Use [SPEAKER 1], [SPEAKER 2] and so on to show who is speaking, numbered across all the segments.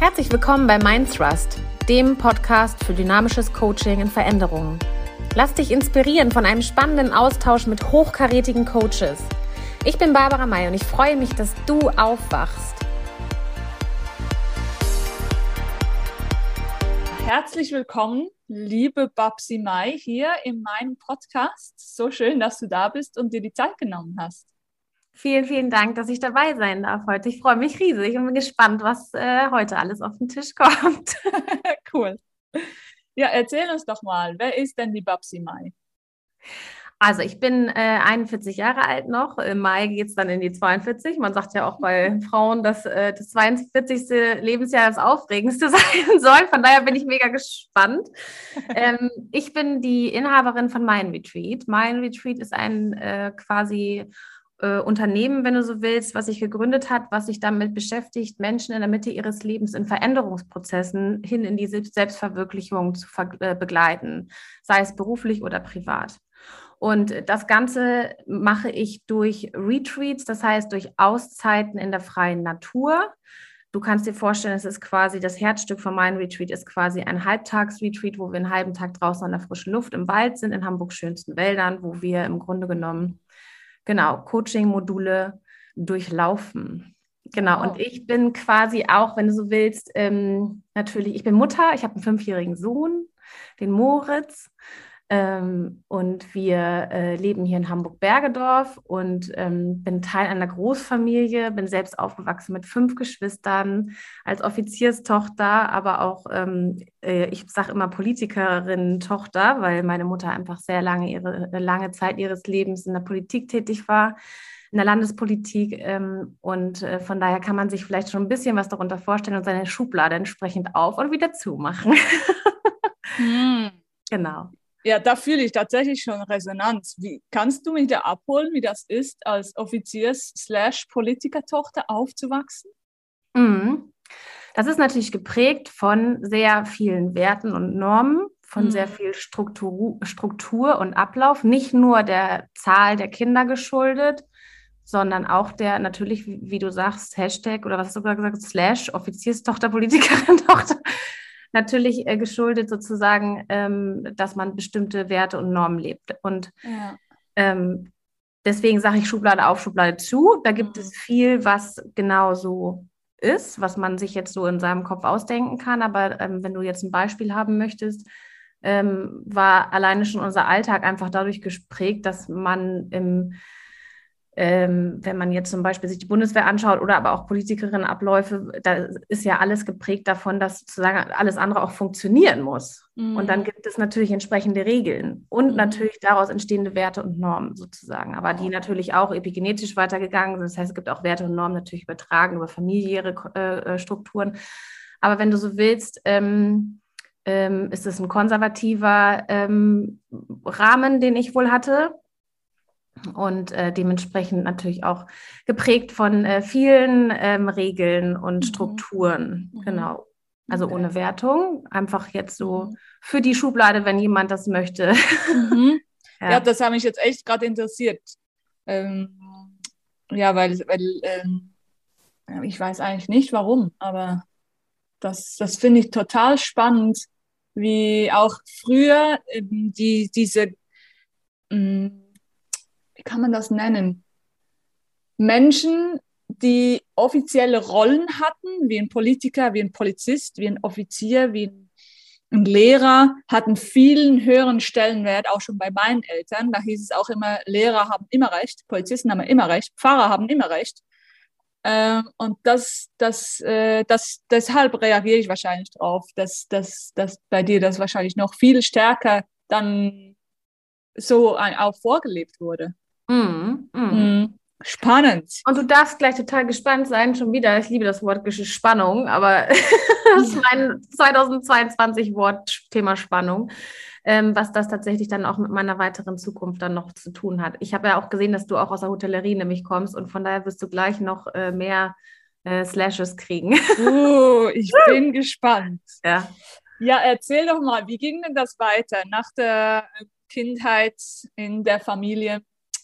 [SPEAKER 1] Herzlich willkommen bei Mindthrust, dem Podcast für dynamisches Coaching in Veränderungen. Lass dich inspirieren von einem spannenden Austausch mit hochkarätigen Coaches. Ich bin Barbara May und ich freue mich, dass du aufwachst.
[SPEAKER 2] Herzlich willkommen, liebe Babsi Mai, hier in meinem Podcast. So schön, dass du da bist und dir die Zeit genommen hast.
[SPEAKER 1] Vielen, vielen Dank, dass ich dabei sein darf heute. Ich freue mich riesig und bin gespannt, was äh, heute alles auf den Tisch kommt.
[SPEAKER 2] cool. Ja, erzähl uns doch mal, wer ist denn die Babsi Mai?
[SPEAKER 1] Also ich bin äh, 41 Jahre alt noch. Im Mai geht es dann in die 42. Man sagt ja auch bei Frauen, dass äh, das 42. Lebensjahr das aufregendste sein soll. Von daher bin ich mega gespannt. ähm, ich bin die Inhaberin von Mein Retreat. Mein Retreat ist ein äh, quasi äh, Unternehmen, wenn du so willst, was sich gegründet hat, was sich damit beschäftigt, Menschen in der Mitte ihres Lebens in Veränderungsprozessen hin in die Selbstverwirklichung zu äh, begleiten, sei es beruflich oder privat. Und das Ganze mache ich durch Retreats, das heißt durch Auszeiten in der freien Natur. Du kannst dir vorstellen, es ist quasi das Herzstück von meinem Retreat, ist quasi ein Halbtagsretreat, wo wir einen halben Tag draußen an der frischen Luft im Wald sind, in Hamburgs schönsten Wäldern, wo wir im Grunde genommen genau, Coaching-Module durchlaufen. Genau, wow. und ich bin quasi auch, wenn du so willst, ähm, natürlich, ich bin Mutter, ich habe einen fünfjährigen Sohn, den Moritz. Ähm, und wir äh, leben hier in Hamburg-Bergedorf und ähm, bin Teil einer Großfamilie, bin selbst aufgewachsen mit fünf Geschwistern, als Offizierstochter, aber auch, ähm, äh, ich sage immer Politikerin-Tochter, weil meine Mutter einfach sehr lange, ihre, äh, lange Zeit ihres Lebens in der Politik tätig war in der Landespolitik. Ähm, und äh, von daher kann man sich vielleicht schon ein bisschen was darunter vorstellen und seine Schublade entsprechend auf und wieder zumachen.
[SPEAKER 2] mm. Genau. Ja, da fühle ich tatsächlich schon Resonanz. Wie kannst du mich da abholen, wie das ist, als Offiziers-Politikertochter aufzuwachsen?
[SPEAKER 1] Mhm. Das ist natürlich geprägt von sehr vielen Werten und Normen, von mhm. sehr viel Struktur, Struktur und Ablauf, nicht nur der Zahl der Kinder geschuldet, sondern auch der natürlich, wie, du sagst, Hashtag oder was hast du gerade gesagt, Slash, Offizierstochter, Politikerin, Tochter, natürlich äh, geschuldet sozusagen, ähm, dass man bestimmte Werte und Normen lebt. Und ja. ähm, deswegen sage ich Schublade auf, Schublade zu. Da gibt mhm. es viel, was genau so ist, was man sich jetzt so in seinem Kopf ausdenken kann. Aber ähm, wenn du jetzt ein Beispiel haben möchtest, ähm, war alleine schon unser Alltag einfach dadurch gesprägt, dass man im ähm, wenn man jetzt zum Beispiel sich die Bundeswehr anschaut oder aber auch Politikerinnenabläufe, da ist ja alles geprägt davon, dass sozusagen alles andere auch funktionieren muss. Mhm. Und dann gibt es natürlich entsprechende Regeln und mhm. natürlich daraus entstehende Werte und Normen sozusagen, aber die natürlich auch epigenetisch weitergegangen sind. Das heißt, es gibt auch Werte und Normen natürlich übertragen über familiäre äh, äh, Strukturen. Aber wenn du so willst, ähm, ähm, ist es ein konservativer ähm, Rahmen, den ich wohl hatte und äh, dementsprechend natürlich auch geprägt von äh, vielen ähm, Regeln und mhm. Strukturen. Mhm. Genau. Also okay. ohne Wertung, einfach jetzt so mhm. für die Schublade, wenn jemand das möchte.
[SPEAKER 2] Mhm. ja. ja. das hat mich jetzt echt gerade interessiert. Ähm, ja, weil, weil ähm, ich weiß eigentlich nicht warum, aber das, das finde ich total spannend, wie auch früher die, diese mm, kann man das nennen? Menschen, die offizielle Rollen hatten, wie ein Politiker, wie ein Polizist, wie ein Offizier, wie ein Lehrer, hatten vielen höheren Stellenwert, auch schon bei meinen Eltern. Da hieß es auch immer, Lehrer haben immer recht, Polizisten haben immer recht, Pfarrer haben immer recht. Ähm, und das, das, äh, das, deshalb reagiere ich wahrscheinlich drauf, dass, dass, dass bei dir das wahrscheinlich noch viel stärker dann so auch vorgelebt wurde. Mm, mm. Spannend.
[SPEAKER 1] Und du darfst gleich total gespannt sein, schon wieder. Ich liebe das Wort Spannung, aber das ist mein 2022 Wort Thema Spannung, ähm, was das tatsächlich dann auch mit meiner weiteren Zukunft dann noch zu tun hat. Ich habe ja auch gesehen, dass du auch aus der Hotellerie nämlich kommst und von daher wirst du gleich noch äh, mehr äh, Slashes kriegen.
[SPEAKER 2] Uh, ich bin gespannt. Ja. Ja, erzähl doch mal, wie ging denn das weiter nach der Kindheit in der Familie?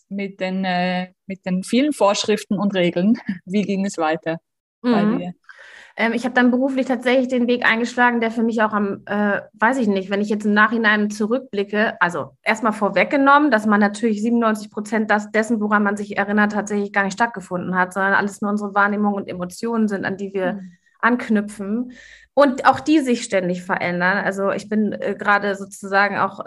[SPEAKER 2] Mit den, äh, mit den vielen Vorschriften und Regeln. Wie ging es weiter mhm. bei dir?
[SPEAKER 1] Ähm, ich habe dann beruflich tatsächlich den Weg eingeschlagen, der für mich auch am, äh, weiß ich nicht, wenn ich jetzt im Nachhinein zurückblicke, also erstmal vorweggenommen, dass man natürlich 97 Prozent das, dessen, woran man sich erinnert, tatsächlich gar nicht stattgefunden hat, sondern alles nur unsere Wahrnehmung und Emotionen sind, an die wir mhm. anknüpfen und auch die sich ständig verändern. Also ich bin äh, gerade sozusagen auch,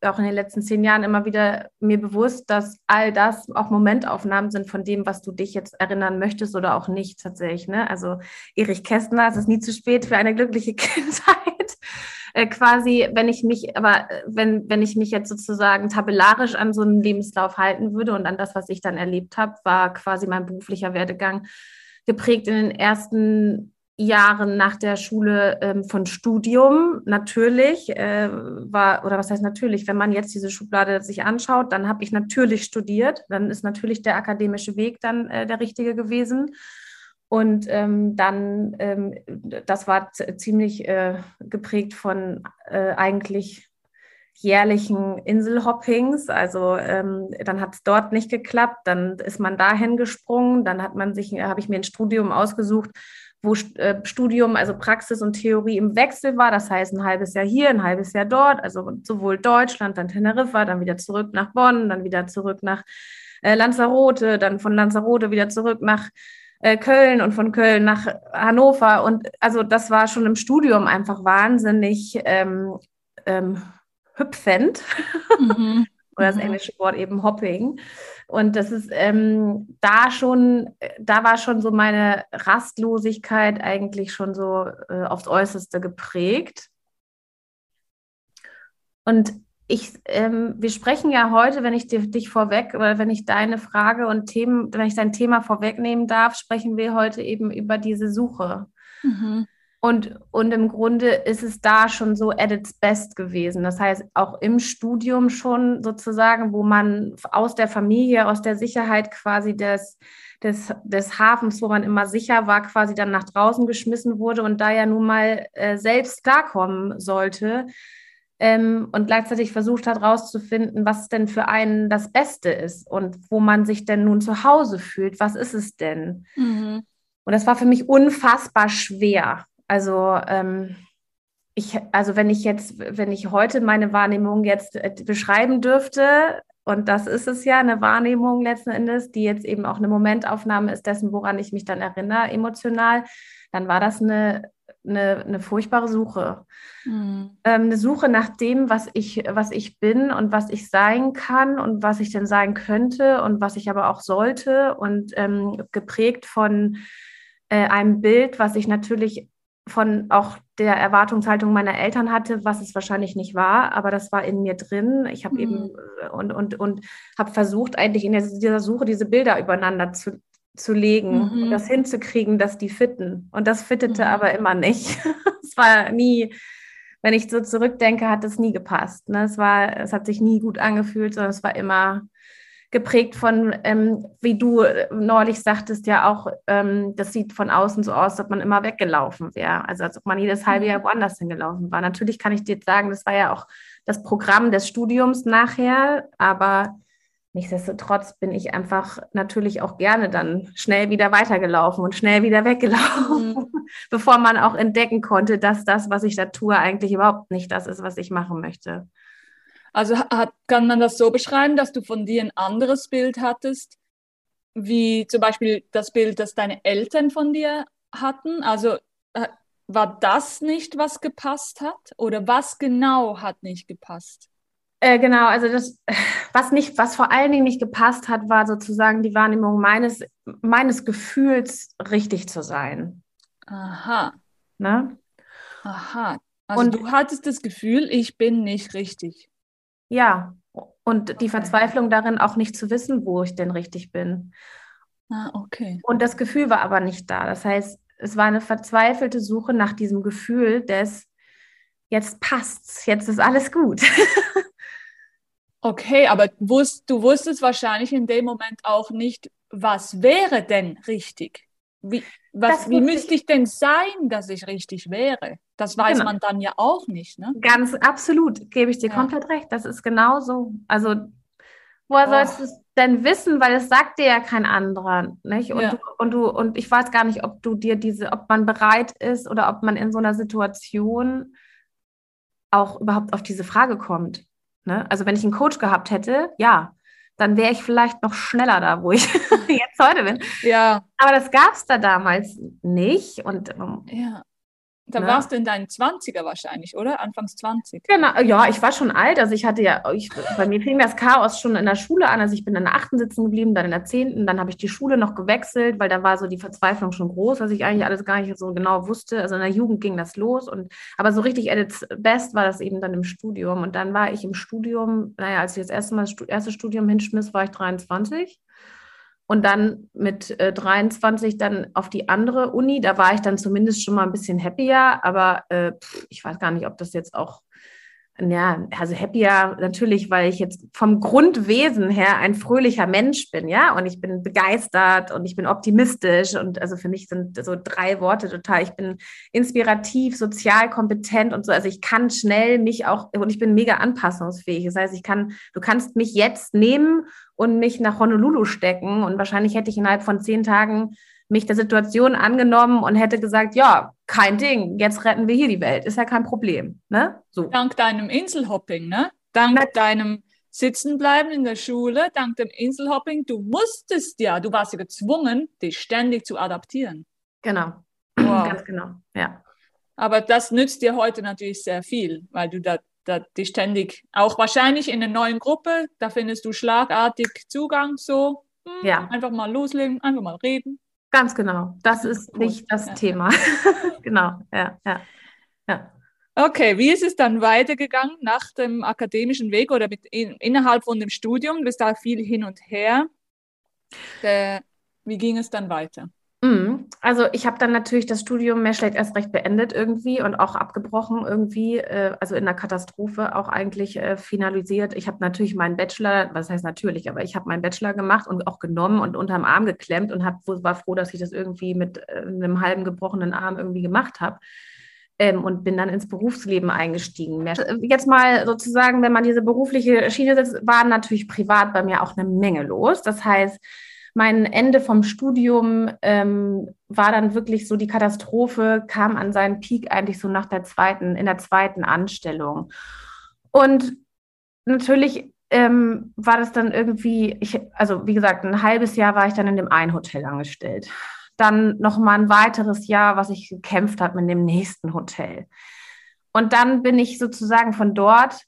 [SPEAKER 1] äh, auch in den letzten zehn Jahren immer wieder mir bewusst, dass all das auch Momentaufnahmen sind von dem, was du dich jetzt erinnern möchtest oder auch nicht tatsächlich. Ne? Also Erich Kästner, es ist nie zu spät für eine glückliche Kindheit. Äh, quasi, wenn ich mich, aber äh, wenn, wenn ich mich jetzt sozusagen tabellarisch an so einen Lebenslauf halten würde und an das, was ich dann erlebt habe, war quasi mein beruflicher Werdegang geprägt in den ersten Jahren nach der Schule ähm, von Studium natürlich äh, war, oder was heißt natürlich, wenn man jetzt diese Schublade sich anschaut, dann habe ich natürlich studiert, dann ist natürlich der akademische Weg dann äh, der richtige gewesen. Und ähm, dann, ähm, das war ziemlich äh, geprägt von äh, eigentlich jährlichen Inselhoppings. Also ähm, dann hat es dort nicht geklappt, dann ist man dahin gesprungen, dann hat man sich, habe ich mir ein Studium ausgesucht, wo äh, Studium, also Praxis und Theorie im Wechsel war. Das heißt, ein halbes Jahr hier, ein halbes Jahr dort, also sowohl Deutschland, dann Teneriffa, dann wieder zurück nach Bonn, dann wieder zurück nach äh, Lanzarote, dann von Lanzarote wieder zurück nach äh, Köln und von Köln nach Hannover. Und also das war schon im Studium einfach wahnsinnig ähm, ähm, hüpfend. Mhm. Oder das mhm. englische Wort eben Hopping. Und das ist ähm, da schon, da war schon so meine Rastlosigkeit eigentlich schon so äh, aufs Äußerste geprägt. Und ich, ähm, wir sprechen ja heute, wenn ich dich vorweg oder wenn ich deine Frage und Themen, wenn ich dein Thema vorwegnehmen darf, sprechen wir heute eben über diese Suche. Mhm. Und, und im Grunde ist es da schon so at its best gewesen. Das heißt, auch im Studium schon sozusagen, wo man aus der Familie, aus der Sicherheit quasi des, des, des Hafens, wo man immer sicher war, quasi dann nach draußen geschmissen wurde und da ja nun mal äh, selbst klarkommen sollte. Ähm, und gleichzeitig versucht hat herauszufinden, was denn für einen das Beste ist und wo man sich denn nun zu Hause fühlt. Was ist es denn? Mhm. Und das war für mich unfassbar schwer. Also ähm, ich, also wenn ich jetzt, wenn ich heute meine Wahrnehmung jetzt äh, beschreiben dürfte, und das ist es ja, eine Wahrnehmung letzten Endes, die jetzt eben auch eine Momentaufnahme ist dessen, woran ich mich dann erinnere, emotional, dann war das eine, eine, eine furchtbare Suche. Mhm. Ähm, eine Suche nach dem, was ich, was ich bin und was ich sein kann und was ich denn sein könnte und was ich aber auch sollte und ähm, geprägt von äh, einem Bild, was ich natürlich von auch der Erwartungshaltung meiner Eltern hatte, was es wahrscheinlich nicht war, aber das war in mir drin. Ich habe mhm. eben äh, und, und, und habe versucht, eigentlich in dieser Suche diese Bilder übereinander zu, zu legen mhm. das hinzukriegen, dass die fitten. Und das fittete mhm. aber immer nicht. es war nie, wenn ich so zurückdenke, hat es nie gepasst. Ne? Es war, es hat sich nie gut angefühlt, sondern es war immer geprägt von, ähm, wie du neulich sagtest, ja auch, ähm, das sieht von außen so aus, dass man immer weggelaufen wäre. Also als ob man jedes halbe Jahr mhm. woanders hingelaufen war. Natürlich kann ich dir jetzt sagen, das war ja auch das Programm des Studiums nachher, aber nichtsdestotrotz bin ich einfach natürlich auch gerne dann schnell wieder weitergelaufen und schnell wieder weggelaufen, mhm. bevor man auch entdecken konnte, dass das, was ich da tue, eigentlich überhaupt nicht das ist, was ich machen möchte.
[SPEAKER 2] Also hat, kann man das so beschreiben, dass du von dir ein anderes Bild hattest, wie zum Beispiel das Bild, das deine Eltern von dir hatten? Also äh, war das nicht, was gepasst hat? Oder was genau hat nicht gepasst?
[SPEAKER 1] Äh, genau, also das, was nicht, was vor allen Dingen nicht gepasst hat, war sozusagen die Wahrnehmung meines, meines Gefühls, richtig zu sein.
[SPEAKER 2] Aha. Ne? Aha. Also Und, du hattest das Gefühl, ich bin nicht richtig.
[SPEAKER 1] Ja, und die Verzweiflung darin, auch nicht zu wissen, wo ich denn richtig bin.
[SPEAKER 2] Ah, okay.
[SPEAKER 1] Und das Gefühl war aber nicht da. Das heißt, es war eine verzweifelte Suche nach diesem Gefühl des, jetzt passt's, jetzt ist alles gut.
[SPEAKER 2] okay, aber wusst, du wusstest wahrscheinlich in dem Moment auch nicht, was wäre denn richtig? Wie, was, wie müsste ich denn sein, dass ich richtig wäre? Das weiß genau. man dann ja auch nicht. Ne?
[SPEAKER 1] Ganz absolut, gebe ich dir ja. komplett recht. Das ist genau so. Also, woher, oh. sollst dein Wissen, weil es sagt dir ja kein anderer, nicht? Und, ja. du, und du, und ich weiß gar nicht, ob du dir diese, ob man bereit ist oder ob man in so einer Situation auch überhaupt auf diese Frage kommt. Ne? Also wenn ich einen Coach gehabt hätte, ja, dann wäre ich vielleicht noch schneller da, wo ich jetzt heute bin.
[SPEAKER 2] Ja.
[SPEAKER 1] Aber das gab es da damals nicht. Und
[SPEAKER 2] ähm, ja. Da ne? warst du in deinen 20er wahrscheinlich, oder? Anfangs 20.
[SPEAKER 1] Genau, ja, ich war schon alt. Also ich hatte ja, ich, bei mir fing das Chaos schon in der Schule an. Also ich bin in der 8. sitzen geblieben, dann in der 10. Dann habe ich die Schule noch gewechselt, weil da war so die Verzweiflung schon groß, dass ich eigentlich alles gar nicht so genau wusste. Also in der Jugend ging das los. Und, aber so richtig at its best war das eben dann im Studium. Und dann war ich im Studium, naja, als ich das erste Mal das erste Studium hinschmiss, war ich 23 und dann mit äh, 23 dann auf die andere Uni. Da war ich dann zumindest schon mal ein bisschen happier, aber äh, pff, ich weiß gar nicht, ob das jetzt auch ja, also happier natürlich, weil ich jetzt vom Grundwesen her ein fröhlicher Mensch bin, ja, und ich bin begeistert und ich bin optimistisch und also für mich sind so drei Worte total. Ich bin inspirativ, sozial kompetent und so. Also ich kann schnell mich auch und ich bin mega anpassungsfähig. Das heißt, ich kann, du kannst mich jetzt nehmen und mich nach Honolulu stecken und wahrscheinlich hätte ich innerhalb von zehn Tagen mich der Situation angenommen und hätte gesagt, ja, kein Ding, jetzt retten wir hier die Welt, ist ja kein Problem. Ne?
[SPEAKER 2] So. Dank deinem Inselhopping, ne? Dank Na, deinem Sitzenbleiben in der Schule, dank dem Inselhopping, du musstest ja, du warst ja gezwungen, dich ständig zu adaptieren.
[SPEAKER 1] Genau, wow. ganz genau, ja.
[SPEAKER 2] Aber das nützt dir heute natürlich sehr viel, weil du da, da dich ständig, auch wahrscheinlich in einer neuen Gruppe, da findest du schlagartig Zugang so. Hm, ja. Einfach mal loslegen, einfach mal reden.
[SPEAKER 1] Ganz genau. Das ist Gut. nicht das ja. Thema. genau, ja, ja, ja.
[SPEAKER 2] Okay, wie ist es dann weitergegangen nach dem akademischen Weg oder mit in, innerhalb von dem Studium? Du bist da viel hin und her. Äh, wie ging es dann weiter?
[SPEAKER 1] Also ich habe dann natürlich das Studium mehr schlecht erst recht beendet irgendwie und auch abgebrochen irgendwie, äh, also in der Katastrophe auch eigentlich äh, finalisiert. Ich habe natürlich meinen Bachelor, was heißt natürlich, aber ich habe meinen Bachelor gemacht und auch genommen und unterm Arm geklemmt und hab, war froh, dass ich das irgendwie mit äh, einem halben gebrochenen Arm irgendwie gemacht habe. Ähm, und bin dann ins Berufsleben eingestiegen. Jetzt mal sozusagen, wenn man diese berufliche Schiene setzt, war natürlich privat bei mir auch eine Menge los. Das heißt, mein Ende vom Studium ähm, war dann wirklich so die Katastrophe, kam an seinen Peak eigentlich so nach der zweiten, in der zweiten Anstellung. Und natürlich ähm, war das dann irgendwie, ich, also wie gesagt, ein halbes Jahr war ich dann in dem einen Hotel angestellt. Dann noch mal ein weiteres Jahr, was ich gekämpft habe mit dem nächsten Hotel. Und dann bin ich sozusagen von dort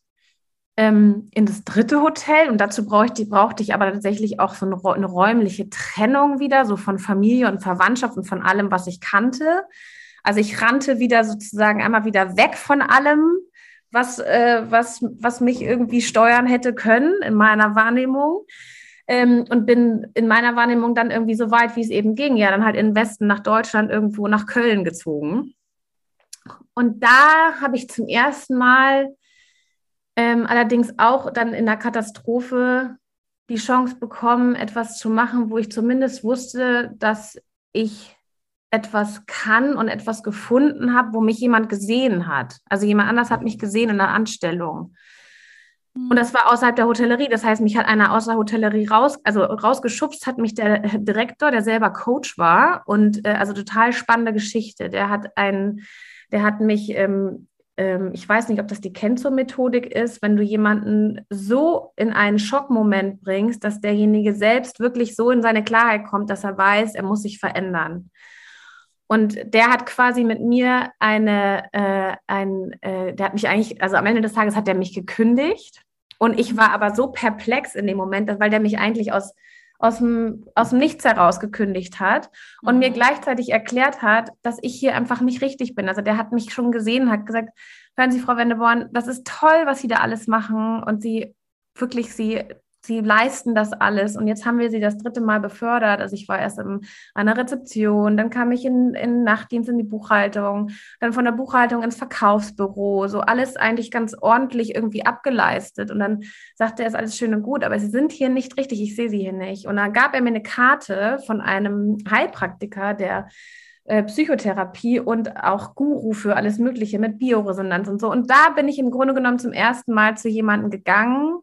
[SPEAKER 1] ähm, in das dritte Hotel und dazu brauchte, brauchte ich aber tatsächlich auch so eine, eine, räumliche Trennung wieder, so von Familie und Verwandtschaft und von allem, was ich kannte. Also ich rannte wieder sozusagen einmal wieder weg von allem, was, äh, was, was mich irgendwie steuern hätte können in meiner Wahrnehmung. Ähm, und bin in meiner Wahrnehmung dann irgendwie so weit, wie es eben ging, ja, dann halt in den Westen nach Deutschland, irgendwo nach Köln gezogen. Und da habe ich zum ersten Mal ähm, allerdings auch dann in der Katastrophe die Chance bekommen, etwas zu machen, wo ich zumindest wusste, dass ich etwas kann und etwas gefunden habe, wo mich jemand gesehen hat. Also jemand anders hat mich gesehen in der Anstellung. Und das war außerhalb der Hotellerie. Das heißt, mich hat einer aus der Hotellerie raus, also rausgeschubst, hat mich der Direktor, der selber Coach war. Und äh, also total spannende Geschichte. Der hat einen, der hat mich ähm, ich weiß nicht, ob das die Kenzo-Methodik ist, wenn du jemanden so in einen Schockmoment bringst, dass derjenige selbst wirklich so in seine Klarheit kommt, dass er weiß, er muss sich verändern. Und der hat quasi mit mir eine, äh, ein, äh, der hat mich eigentlich, also am Ende des Tages hat er mich gekündigt. Und ich war aber so perplex in dem Moment, weil der mich eigentlich aus aus dem, aus dem Nichts heraus gekündigt hat und mhm. mir gleichzeitig erklärt hat, dass ich hier einfach nicht richtig bin. Also der hat mich schon gesehen, hat gesagt, hören Sie, Frau Wendeborn, das ist toll, was Sie da alles machen und Sie wirklich, Sie sie leisten das alles. Und jetzt haben wir sie das dritte Mal befördert. Also ich war erst in einer Rezeption, dann kam ich in, in Nachtdienst in die Buchhaltung, dann von der Buchhaltung ins Verkaufsbüro, so alles eigentlich ganz ordentlich irgendwie abgeleistet. Und dann sagte er, ist alles schön und gut, aber sie sind hier nicht richtig, ich sehe sie hier nicht. Und dann gab er mir eine Karte von einem Heilpraktiker, der äh, Psychotherapie und auch Guru für alles Mögliche mit Bioresonanz und so. Und da bin ich im Grunde genommen zum ersten Mal zu jemandem gegangen,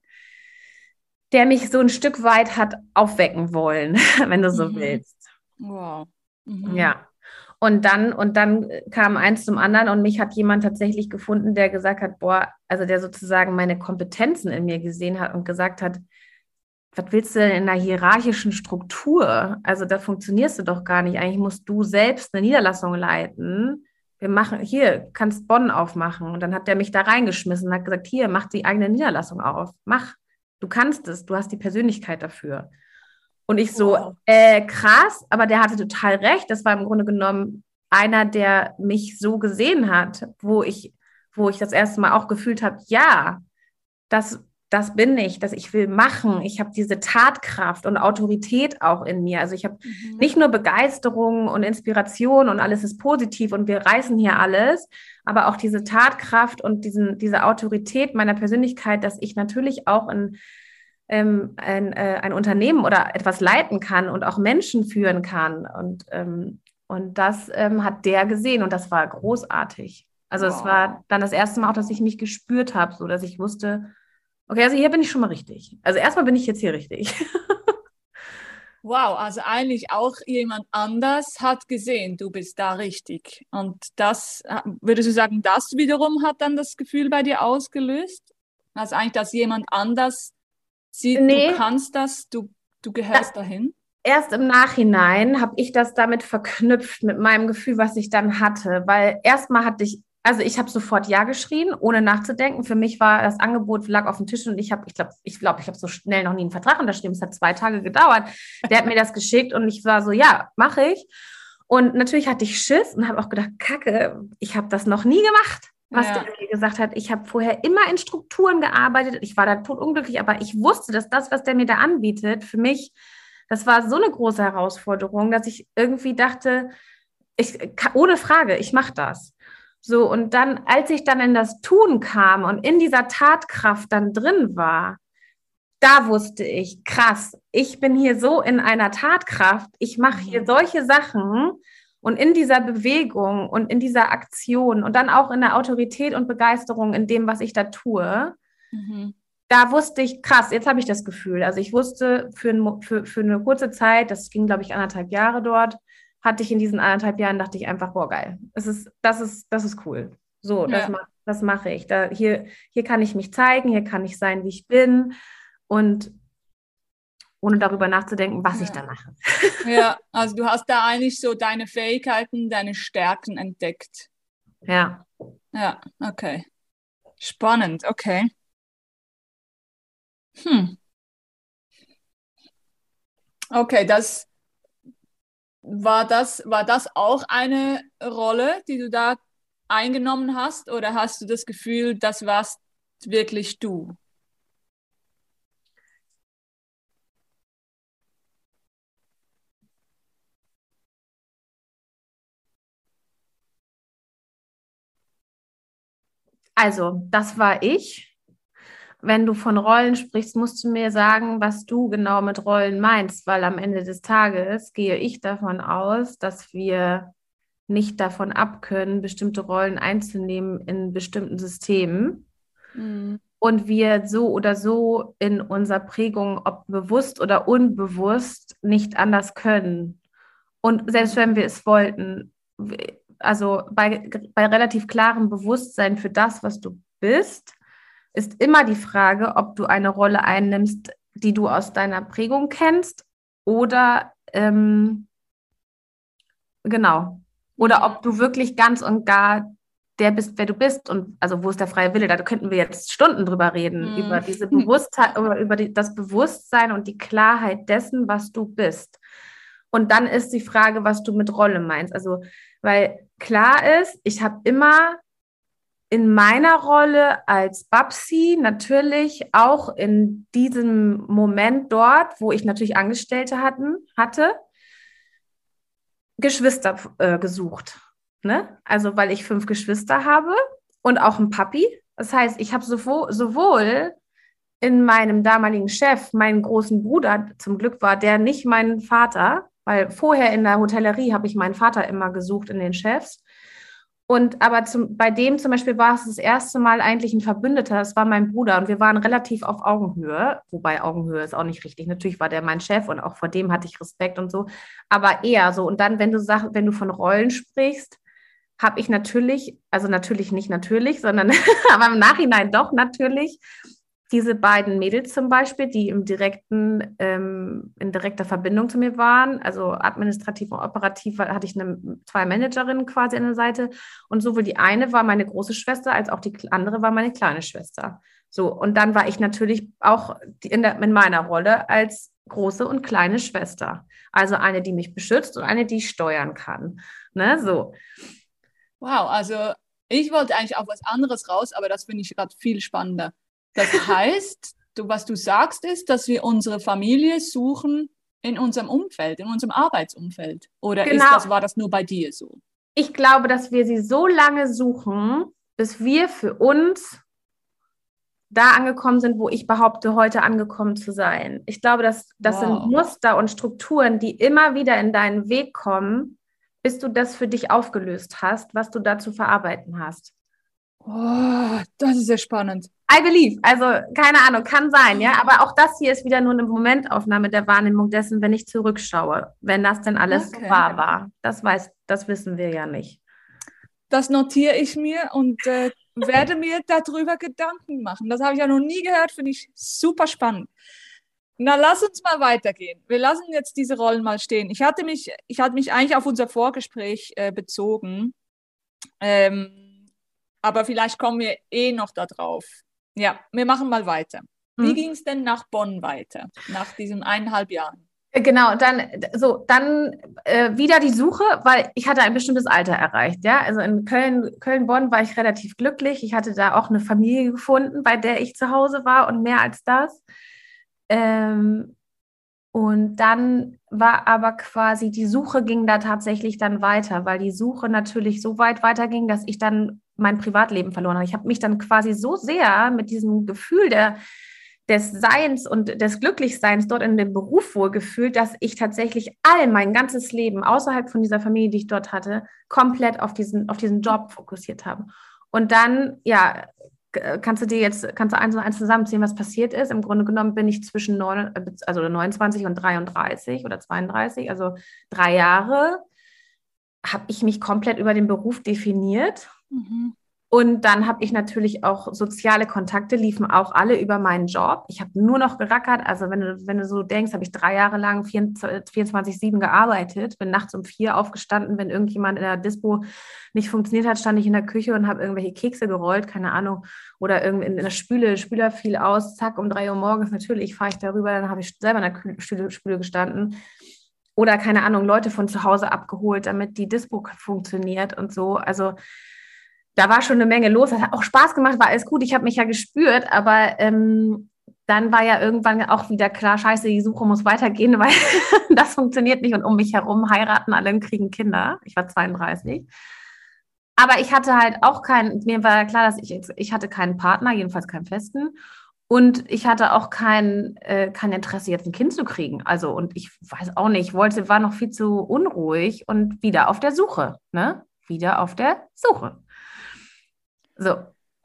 [SPEAKER 1] der mich so ein Stück weit hat aufwecken wollen, wenn du so mhm. willst.
[SPEAKER 2] Wow.
[SPEAKER 1] Mhm. Ja. Und dann, und dann kam eins zum anderen und mich hat jemand tatsächlich gefunden, der gesagt hat, boah, also der sozusagen meine Kompetenzen in mir gesehen hat und gesagt hat, was willst du denn in einer hierarchischen Struktur? Also da funktionierst du doch gar nicht. Eigentlich musst du selbst eine Niederlassung leiten. Wir machen, hier, kannst Bonn aufmachen. Und dann hat der mich da reingeschmissen und hat gesagt, hier, mach die eigene Niederlassung auf. Mach. Du kannst es. Du hast die Persönlichkeit dafür. Und ich so, wow. äh, krass, aber der hatte total recht. Das war im Grunde genommen einer, der mich so gesehen hat, wo ich, wo ich das erste Mal auch gefühlt habe, ja, das, das bin ich, dass ich will machen. Ich habe diese Tatkraft und Autorität auch in mir. Also ich habe mhm. nicht nur Begeisterung und Inspiration und alles ist positiv und wir reißen hier alles, aber auch diese Tatkraft und diesen, diese Autorität meiner Persönlichkeit, dass ich natürlich auch in ähm, ein, äh, ein Unternehmen oder etwas leiten kann und auch Menschen führen kann. Und, ähm, und das ähm, hat der gesehen und das war großartig. Also wow. es war dann das erste Mal auch, dass ich mich gespürt habe, so dass ich wusste, okay, also hier bin ich schon mal richtig. Also erstmal bin ich jetzt hier richtig.
[SPEAKER 2] wow, also eigentlich auch jemand anders hat gesehen, du bist da richtig. Und das, äh, würdest du sagen, das wiederum hat dann das Gefühl bei dir ausgelöst? Also eigentlich, dass jemand anders Sie, nee. Du kannst das, du, du gehörst da, dahin?
[SPEAKER 1] Erst im Nachhinein habe ich das damit verknüpft mit meinem Gefühl, was ich dann hatte, weil erstmal hatte ich also ich habe sofort Ja geschrien, ohne nachzudenken. Für mich war das Angebot lag auf dem Tisch und ich habe, ich glaube, ich glaube, ich habe so schnell noch nie einen Vertrag unterschrieben. Es hat zwei Tage gedauert. Der hat mir das geschickt und ich war so, ja, mache ich. Und natürlich hatte ich Schiss und habe auch gedacht, Kacke, ich habe das noch nie gemacht was ja. der mir gesagt hat. Ich habe vorher immer in Strukturen gearbeitet. Ich war da totunglücklich, aber ich wusste, dass das, was der mir da anbietet, für mich, das war so eine große Herausforderung, dass ich irgendwie dachte, ich, ohne Frage, ich mache das. So, und dann, als ich dann in das Tun kam und in dieser Tatkraft dann drin war, da wusste ich, krass, ich bin hier so in einer Tatkraft, ich mache hier mhm. solche Sachen, und in dieser Bewegung und in dieser Aktion und dann auch in der Autorität und Begeisterung in dem, was ich da tue, mhm. da wusste ich, krass, jetzt habe ich das Gefühl. Also ich wusste für, ein, für, für eine kurze Zeit, das ging, glaube ich, anderthalb Jahre dort, hatte ich in diesen anderthalb Jahren, dachte ich einfach, boah, geil. Es ist, das ist, das ist cool. So, ja. das, das mache ich. Da, hier, hier kann ich mich zeigen, hier kann ich sein, wie ich bin. Und ohne darüber nachzudenken, was ja. ich da mache.
[SPEAKER 2] Ja, also du hast da eigentlich so deine Fähigkeiten, deine Stärken entdeckt.
[SPEAKER 1] Ja.
[SPEAKER 2] Ja, okay. Spannend, okay. Hm. Okay, das war das war das auch eine Rolle, die du da eingenommen hast oder hast du das Gefühl, das warst wirklich du?
[SPEAKER 1] Also, das war ich. Wenn du von Rollen sprichst, musst du mir sagen, was du genau mit Rollen meinst, weil am Ende des Tages gehe ich davon aus, dass wir nicht davon abkönnen, bestimmte Rollen einzunehmen in bestimmten Systemen. Mhm. Und wir so oder so in unserer Prägung, ob bewusst oder unbewusst, nicht anders können. Und selbst wenn wir es wollten, also bei, bei relativ klarem Bewusstsein für das, was du bist, ist immer die Frage, ob du eine Rolle einnimmst, die du aus deiner Prägung kennst oder ähm, genau. Oder ob du wirklich ganz und gar der bist, wer du bist und also wo ist der freie Wille? Da könnten wir jetzt Stunden drüber reden, mhm. über diese Bewusstheit, über, über die, das Bewusstsein und die Klarheit dessen, was du bist. Und dann ist die Frage, was du mit Rolle meinst. Also, weil klar ist, ich habe immer in meiner Rolle als Babsi natürlich auch in diesem Moment dort, wo ich natürlich Angestellte hatten, hatte, Geschwister äh, gesucht. Ne? Also weil ich fünf Geschwister habe und auch ein Papi. Das heißt, ich habe sowohl, sowohl in meinem damaligen Chef meinen großen Bruder, zum Glück war der nicht mein Vater, weil vorher in der Hotellerie habe ich meinen Vater immer gesucht in den Chefs. Und aber zum, bei dem zum Beispiel war es das erste Mal eigentlich ein Verbündeter, das war mein Bruder und wir waren relativ auf Augenhöhe, wobei Augenhöhe ist auch nicht richtig. Natürlich war der mein Chef und auch vor dem hatte ich Respekt und so, aber eher so. Und dann, wenn du sagst, wenn du von Rollen sprichst, habe ich natürlich, also natürlich nicht natürlich, sondern aber im Nachhinein doch natürlich diese beiden Mädels zum Beispiel, die im direkten, ähm, in direkter Verbindung zu mir waren, also administrativ und operativ hatte ich eine, zwei Managerinnen quasi an der Seite und sowohl die eine war meine große Schwester als auch die andere war meine kleine Schwester. So, und dann war ich natürlich auch in, der, in meiner Rolle als große und kleine Schwester. Also eine, die mich beschützt und eine, die ich steuern kann. Ne, so.
[SPEAKER 2] Wow, also ich wollte eigentlich auf was anderes raus, aber das finde ich gerade viel spannender. Das heißt, du, was du sagst, ist, dass wir unsere Familie suchen in unserem Umfeld, in unserem Arbeitsumfeld. Oder genau. ist das, war das nur bei dir so?
[SPEAKER 1] Ich glaube, dass wir sie so lange suchen, bis wir für uns da angekommen sind, wo ich behaupte, heute angekommen zu sein. Ich glaube, dass das wow. sind Muster und Strukturen, die immer wieder in deinen Weg kommen, bis du das für dich aufgelöst hast, was du da zu verarbeiten hast.
[SPEAKER 2] Oh, das ist sehr spannend.
[SPEAKER 1] I believe. Also, keine Ahnung, kann sein, ja. Aber auch das hier ist wieder nur eine Momentaufnahme der Wahrnehmung dessen, wenn ich zurückschaue, wenn das denn alles okay. wahr war. Das weiß, das wissen wir ja nicht.
[SPEAKER 2] Das notiere ich mir und äh, werde mir darüber Gedanken machen. Das habe ich ja noch nie gehört, finde ich super spannend. Na, lass uns mal weitergehen. Wir lassen jetzt diese Rollen mal stehen. Ich hatte mich, ich hatte mich eigentlich auf unser Vorgespräch äh, bezogen. Ähm, aber vielleicht kommen wir eh noch da drauf. Ja, wir machen mal weiter. Wie mhm. ging es denn nach Bonn weiter, nach diesen eineinhalb Jahren?
[SPEAKER 1] Äh, genau, dann so, dann äh, wieder die Suche, weil ich hatte ein bestimmtes Alter erreicht, ja. Also in Köln, Köln-Bonn war ich relativ glücklich. Ich hatte da auch eine Familie gefunden, bei der ich zu Hause war und mehr als das. Ähm, und dann war aber quasi die Suche ging da tatsächlich dann weiter, weil die Suche natürlich so weit weiterging, dass ich dann mein Privatleben verloren habe. Ich habe mich dann quasi so sehr mit diesem Gefühl der, des Seins und des Glücklichseins dort in dem Beruf wohl gefühlt, dass ich tatsächlich all mein ganzes Leben außerhalb von dieser Familie, die ich dort hatte, komplett auf diesen, auf diesen Job fokussiert habe. Und dann, ja, kannst du dir jetzt, kannst du eins und eins zusammenziehen, was passiert ist? Im Grunde genommen bin ich zwischen neun, also 29 und 33 oder 32, also drei Jahre, habe ich mich komplett über den Beruf definiert. Mhm. Und dann habe ich natürlich auch soziale Kontakte, liefen auch alle über meinen Job. Ich habe nur noch gerackert. Also wenn du, wenn du so denkst, habe ich drei Jahre lang 24-7 gearbeitet, bin nachts um vier aufgestanden, wenn irgendjemand in der Dispo nicht funktioniert hat, stand ich in der Küche und habe irgendwelche Kekse gerollt, keine Ahnung. Oder irgendwie in der Spüle, Spüler fiel aus, zack, um drei Uhr morgens, natürlich fahre ich darüber, dann habe ich selber in der Spüle gestanden oder keine Ahnung, Leute von zu Hause abgeholt, damit die Dispo funktioniert und so. Also da war schon eine Menge los. Das hat auch Spaß gemacht, war alles gut. Ich habe mich ja gespürt, aber ähm, dann war ja irgendwann auch wieder klar, scheiße, die Suche muss weitergehen, weil das funktioniert nicht und um mich herum heiraten alle und kriegen Kinder. Ich war 32. Aber ich hatte halt auch keinen, mir war klar, dass ich, ich hatte keinen Partner, jedenfalls keinen festen. Und ich hatte auch kein, äh, kein Interesse, jetzt ein Kind zu kriegen. Also, und ich weiß auch nicht, wollte, war noch viel zu unruhig und wieder auf der Suche, ne? Wieder auf der Suche. So.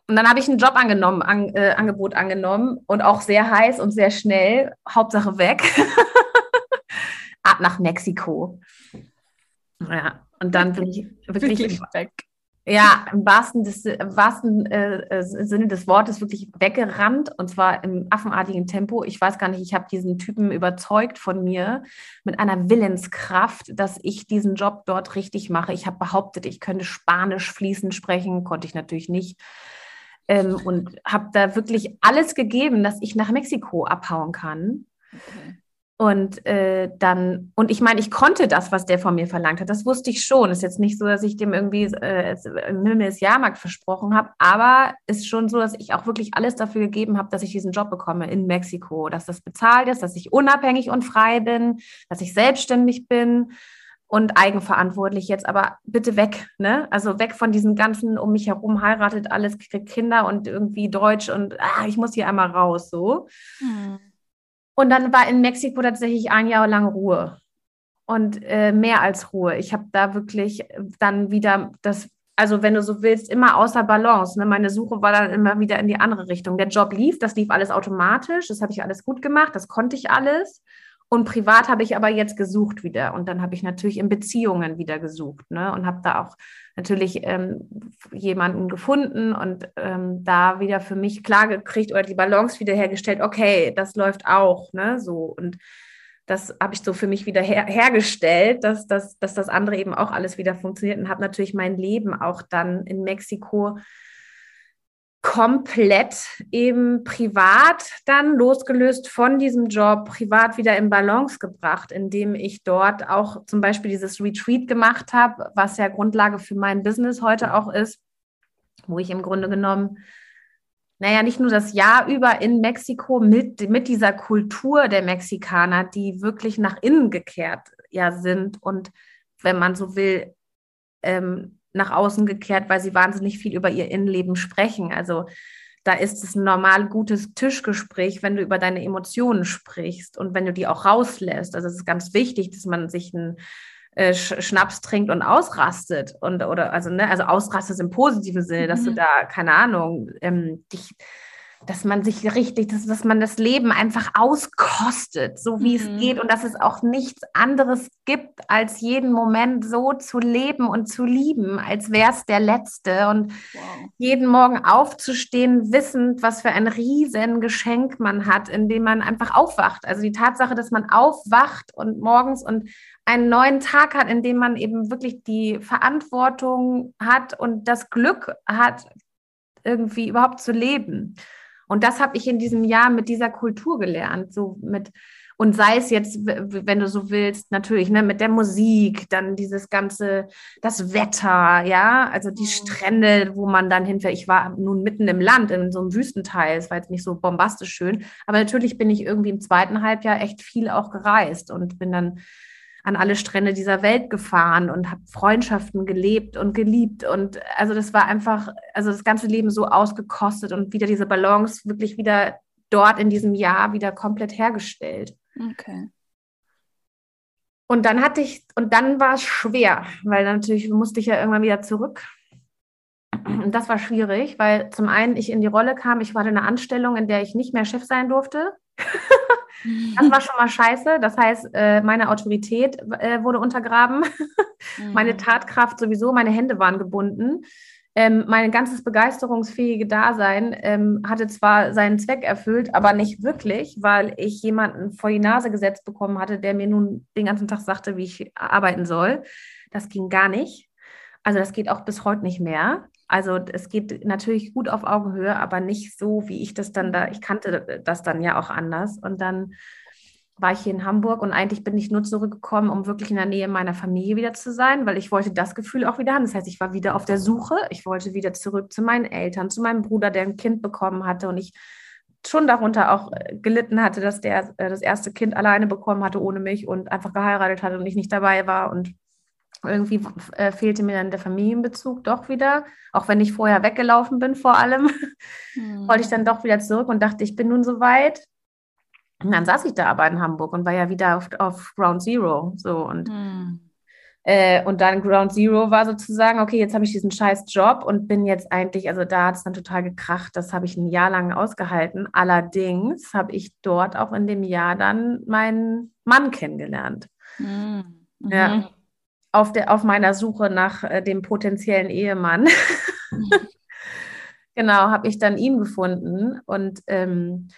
[SPEAKER 1] Und dann habe ich einen Job angenommen, an, äh, Angebot angenommen und auch sehr heiß und sehr schnell. Hauptsache weg. Ab nach Mexiko. Ja, und dann bin ich wirklich, wirklich weg. Ja, im wahrsten, des, im wahrsten äh, äh, Sinne des Wortes wirklich weggerannt und zwar im affenartigen Tempo. Ich weiß gar nicht, ich habe diesen Typen überzeugt von mir mit einer Willenskraft, dass ich diesen Job dort richtig mache. Ich habe behauptet, ich könnte Spanisch fließend sprechen, konnte ich natürlich nicht. Ähm, und habe da wirklich alles gegeben, dass ich nach Mexiko abhauen kann. Okay. Und äh, dann, und ich meine, ich konnte das, was der von mir verlangt hat. Das wusste ich schon. Ist jetzt nicht so, dass ich dem irgendwie äh, im Himmel des Jahrmarkt versprochen habe, aber ist schon so, dass ich auch wirklich alles dafür gegeben habe, dass ich diesen Job bekomme in Mexiko, dass das bezahlt ist, dass ich unabhängig und frei bin, dass ich selbstständig bin und eigenverantwortlich jetzt, aber bitte weg, ne? Also weg von diesem ganzen um mich herum heiratet alles, kriegt Kinder und irgendwie Deutsch und ah, ich muss hier einmal raus, so. Hm. Und dann war in Mexiko tatsächlich ein Jahr lang Ruhe und äh, mehr als Ruhe. Ich habe da wirklich dann wieder das also wenn du so willst, immer außer Balance. Ne? Meine Suche war dann immer wieder in die andere Richtung. Der Job lief, das lief alles automatisch, das habe ich alles gut gemacht, das konnte ich alles. Und privat habe ich aber jetzt gesucht wieder. Und dann habe ich natürlich in Beziehungen wieder gesucht ne? und habe da auch natürlich ähm, jemanden gefunden und ähm, da wieder für mich klar gekriegt oder die Balance wiederhergestellt. Okay, das läuft auch. Ne? So und das habe ich so für mich wieder her hergestellt, dass, dass, dass das andere eben auch alles wieder funktioniert und habe natürlich mein Leben auch dann in Mexiko komplett eben privat dann losgelöst von diesem Job, privat wieder in Balance gebracht, indem ich dort auch zum Beispiel dieses Retreat gemacht habe, was ja Grundlage für mein Business heute auch ist, wo ich im Grunde genommen, naja, nicht nur das Jahr über in Mexiko mit, mit dieser Kultur der Mexikaner, die wirklich nach innen gekehrt ja sind. Und wenn man so will, ähm, nach außen gekehrt, weil sie wahnsinnig viel über ihr Innenleben sprechen. Also da ist es ein normal gutes Tischgespräch, wenn du über deine Emotionen sprichst und wenn du die auch rauslässt. Also es ist ganz wichtig, dass man sich einen äh, Schnaps trinkt und ausrastet und oder also ne, also ausrastet im positiven Sinne, dass mhm. du da keine Ahnung ähm, dich dass man sich richtig, dass, dass man das Leben einfach auskostet, so wie mhm. es geht und dass es auch nichts anderes gibt, als jeden Moment so zu leben und zu lieben, als wäre es der letzte und wow. jeden Morgen aufzustehen, wissend, was für ein riesen Geschenk man hat, indem man einfach aufwacht. Also die Tatsache, dass man aufwacht und morgens und einen neuen Tag hat, in dem man eben wirklich die Verantwortung hat und das Glück hat, irgendwie überhaupt zu leben. Und das habe ich in diesem Jahr mit dieser Kultur gelernt, so mit und sei es jetzt, wenn du so willst, natürlich, ne, mit der Musik, dann dieses ganze, das Wetter, ja, also die mhm. Strände, wo man dann hinfährt. Ich war nun mitten im Land, in so einem Wüstenteil, es war jetzt nicht so bombastisch schön, aber natürlich bin ich irgendwie im zweiten Halbjahr echt viel auch gereist und bin dann an alle Strände dieser Welt gefahren und habe Freundschaften gelebt und geliebt. Und also das war einfach, also das ganze Leben so ausgekostet und wieder diese Balance wirklich wieder dort in diesem Jahr wieder komplett hergestellt.
[SPEAKER 2] Okay.
[SPEAKER 1] Und dann hatte ich, und dann war es schwer, weil natürlich musste ich ja irgendwann wieder zurück. Und das war schwierig, weil zum einen ich in die Rolle kam, ich war in einer Anstellung, in der ich nicht mehr Chef sein durfte. Das war schon mal scheiße. Das heißt, äh, meine Autorität äh, wurde untergraben, meine mhm. Tatkraft sowieso, meine Hände waren gebunden. Ähm, mein ganzes begeisterungsfähige Dasein ähm, hatte zwar seinen Zweck erfüllt, aber nicht wirklich, weil ich jemanden vor die Nase gesetzt bekommen hatte, der mir nun den ganzen Tag sagte, wie ich arbeiten soll. Das ging gar nicht. Also das geht auch bis heute nicht mehr. Also es geht natürlich gut auf Augenhöhe, aber nicht so, wie ich das dann da, ich kannte das dann ja auch anders. Und dann war ich hier in Hamburg und eigentlich bin ich nur zurückgekommen, um wirklich in der Nähe meiner Familie wieder zu sein, weil ich wollte das Gefühl auch wieder haben. Das heißt, ich war wieder auf der Suche. Ich wollte wieder zurück zu meinen Eltern, zu meinem Bruder, der ein Kind bekommen hatte und ich schon darunter auch äh, gelitten hatte, dass der äh, das erste Kind alleine bekommen hatte ohne mich und einfach geheiratet hatte und ich nicht dabei war und irgendwie äh, fehlte mir dann der Familienbezug doch wieder, auch wenn ich vorher weggelaufen bin vor allem, mhm. wollte ich dann doch wieder zurück und dachte, ich bin nun soweit. Und dann saß ich da aber in Hamburg und war ja wieder auf, auf Ground Zero. So und, mhm. äh, und dann Ground Zero war sozusagen, okay, jetzt habe ich diesen scheiß Job und bin jetzt eigentlich, also da hat es dann total gekracht. Das habe ich ein Jahr lang ausgehalten. Allerdings habe ich dort auch in dem Jahr dann meinen Mann kennengelernt. Mhm. Ja. Auf, der, auf meiner Suche nach äh, dem potenziellen Ehemann. genau, habe ich dann ihn gefunden und ähm,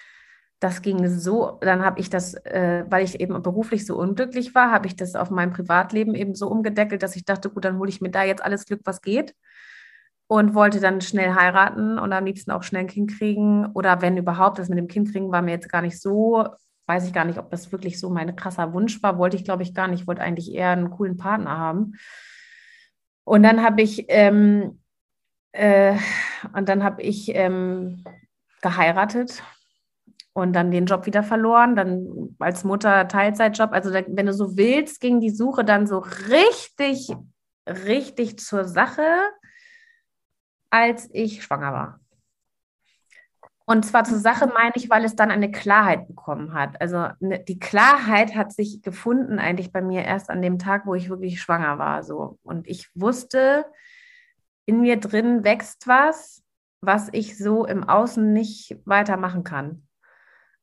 [SPEAKER 1] das ging so, dann habe ich das, äh, weil ich eben beruflich so unglücklich war, habe ich das auf meinem Privatleben eben so umgedeckelt, dass ich dachte, gut, dann hole ich mir da jetzt alles Glück, was geht. Und wollte dann schnell heiraten und am liebsten auch schnell ein Kind kriegen. Oder wenn überhaupt, das mit dem Kind kriegen war mir jetzt gar nicht so weiß ich gar nicht, ob das wirklich so mein krasser Wunsch war. Wollte ich, glaube ich, gar nicht. Ich wollte eigentlich eher einen coolen Partner haben. Und dann habe ich, ähm, äh, und dann habe ich ähm, geheiratet und dann den Job wieder verloren. Dann als Mutter Teilzeitjob. Also da, wenn du so willst, ging die Suche dann so richtig, richtig zur Sache, als ich schwanger war. Und zwar zur Sache meine ich, weil es dann eine Klarheit bekommen hat. Also ne, die Klarheit hat sich gefunden eigentlich bei mir erst an dem Tag, wo ich wirklich schwanger war. So. Und ich wusste, in mir drin wächst was, was ich so im Außen nicht weitermachen kann.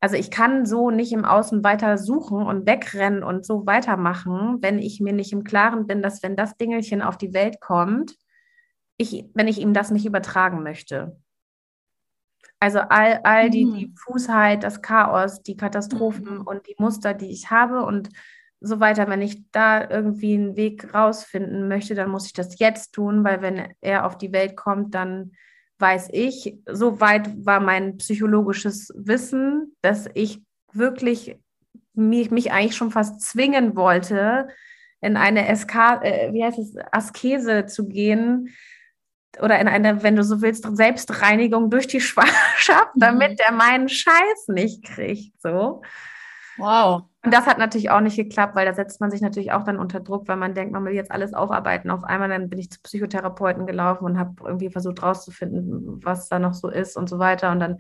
[SPEAKER 1] Also ich kann so nicht im Außen weiter suchen und wegrennen und so weitermachen, wenn ich mir nicht im Klaren bin, dass wenn das Dingelchen auf die Welt kommt, ich, wenn ich ihm das nicht übertragen möchte. Also all, all die, die Fußheit, das Chaos, die Katastrophen mhm. und die Muster, die ich habe und so weiter, wenn ich da irgendwie einen Weg rausfinden möchte, dann muss ich das jetzt tun, weil wenn er auf die Welt kommt, dann weiß ich, so weit war mein psychologisches Wissen, dass ich wirklich mich, mich eigentlich schon fast zwingen wollte, in eine Eska äh, wie heißt es, Askese zu gehen oder in eine, wenn du so willst, Selbstreinigung durch die Schwangerschaft, mhm. damit der meinen Scheiß nicht kriegt. So.
[SPEAKER 2] Wow.
[SPEAKER 1] Und das hat natürlich auch nicht geklappt, weil da setzt man sich natürlich auch dann unter Druck, weil man denkt, man will jetzt alles aufarbeiten. Auf einmal dann bin ich zu Psychotherapeuten gelaufen und habe irgendwie versucht rauszufinden, was da noch so ist und so weiter. Und dann,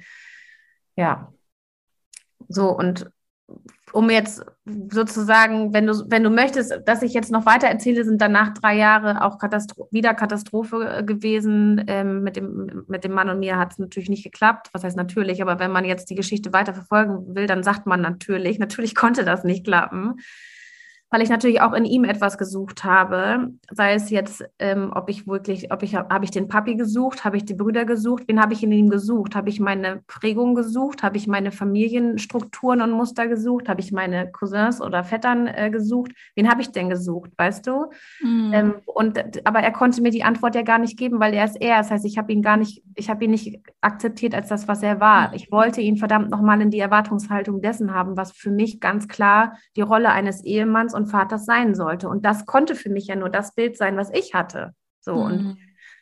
[SPEAKER 1] ja, so und um jetzt sozusagen, wenn du, wenn du möchtest, dass ich jetzt noch weiter erzähle, sind danach drei Jahre auch Katastro wieder Katastrophe äh, gewesen. Ähm, mit, dem, mit dem Mann und mir hat es natürlich nicht geklappt. Was heißt natürlich, aber wenn man jetzt die Geschichte weiter verfolgen will, dann sagt man natürlich. Natürlich konnte das nicht klappen weil ich natürlich auch in ihm etwas gesucht habe, sei es jetzt, ähm, ob ich wirklich, ob ich, habe ich den Papi gesucht, habe ich die Brüder gesucht, wen habe ich in ihm gesucht? Habe ich meine Prägung gesucht? Habe ich meine Familienstrukturen und Muster gesucht? Habe ich meine Cousins oder Vettern äh, gesucht? Wen habe ich denn gesucht, weißt du? Mhm. Ähm, und, aber er konnte mir die Antwort ja gar nicht geben, weil er ist er. Das heißt, ich habe ihn gar nicht, ich habe ihn nicht akzeptiert als das, was er war. Mhm. Ich wollte ihn verdammt nochmal in die Erwartungshaltung dessen haben, was für mich ganz klar die Rolle eines Ehemanns und Vaters sein sollte. Und das konnte für mich ja nur das Bild sein, was ich hatte. So mhm. und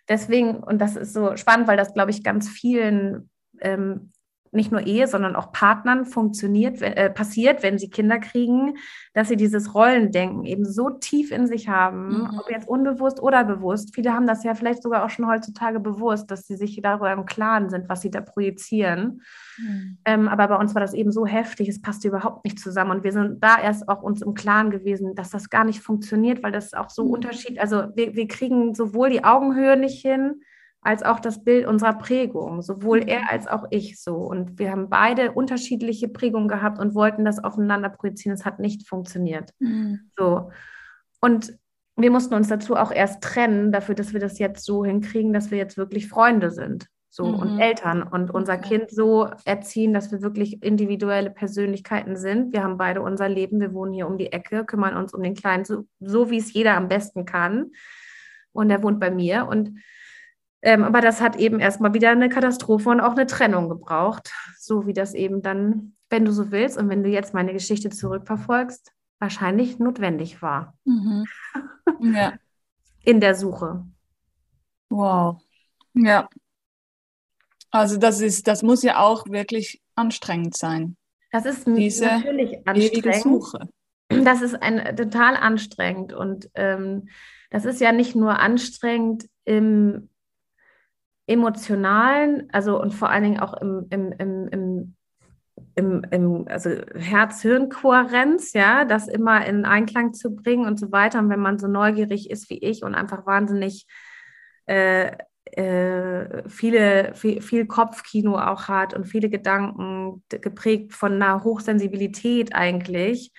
[SPEAKER 1] deswegen, und das ist so spannend, weil das, glaube ich, ganz vielen ähm, nicht nur Ehe, sondern auch Partnern funktioniert, äh, passiert, wenn sie Kinder kriegen, dass sie dieses Rollendenken eben so tief in sich haben, mhm. ob jetzt unbewusst oder bewusst. Viele haben das ja vielleicht sogar auch schon heutzutage bewusst, dass sie sich darüber im Klaren sind, was sie da projizieren. Mhm. Ähm, aber bei uns war das eben so heftig, es passte überhaupt nicht zusammen. Und wir sind da erst auch uns im Klaren gewesen, dass das gar nicht funktioniert, weil das auch so mhm. Unterschied, also wir, wir kriegen sowohl die Augenhöhe nicht hin, als auch das Bild unserer Prägung, sowohl er mhm. als auch ich so. Und wir haben beide unterschiedliche Prägungen gehabt und wollten das aufeinander projizieren. Es hat nicht funktioniert. Mhm. So. Und wir mussten uns dazu auch erst trennen, dafür, dass wir das jetzt so hinkriegen, dass wir jetzt wirklich Freunde sind. So mhm. und Eltern und unser. Kind so erziehen, dass wir wirklich individuelle Persönlichkeiten sind. Wir haben beide unser Leben, wir wohnen hier um die Ecke, kümmern uns um den Kleinen, so, so wie es jeder am besten kann. Und er wohnt bei mir. Und ähm, aber das hat eben erstmal wieder eine Katastrophe und auch eine Trennung gebraucht, so wie das eben dann, wenn du so willst und wenn du jetzt meine Geschichte zurückverfolgst, wahrscheinlich notwendig war. Mhm. Ja. In der Suche.
[SPEAKER 2] Wow. Ja. Also das ist, das muss ja auch wirklich anstrengend sein.
[SPEAKER 1] Das ist Diese natürlich anstrengend. Suche. Das ist ein, total anstrengend und ähm, das ist ja nicht nur anstrengend im emotionalen, also und vor allen Dingen auch im, im, im, im im, im also Herz-Hirn-Kohärenz, ja, das immer in Einklang zu bringen und so weiter. Und wenn man so neugierig ist wie ich und einfach wahnsinnig äh, äh, viele, viel, viel, Kopfkino auch hat und viele Gedanken geprägt von einer Hochsensibilität eigentlich,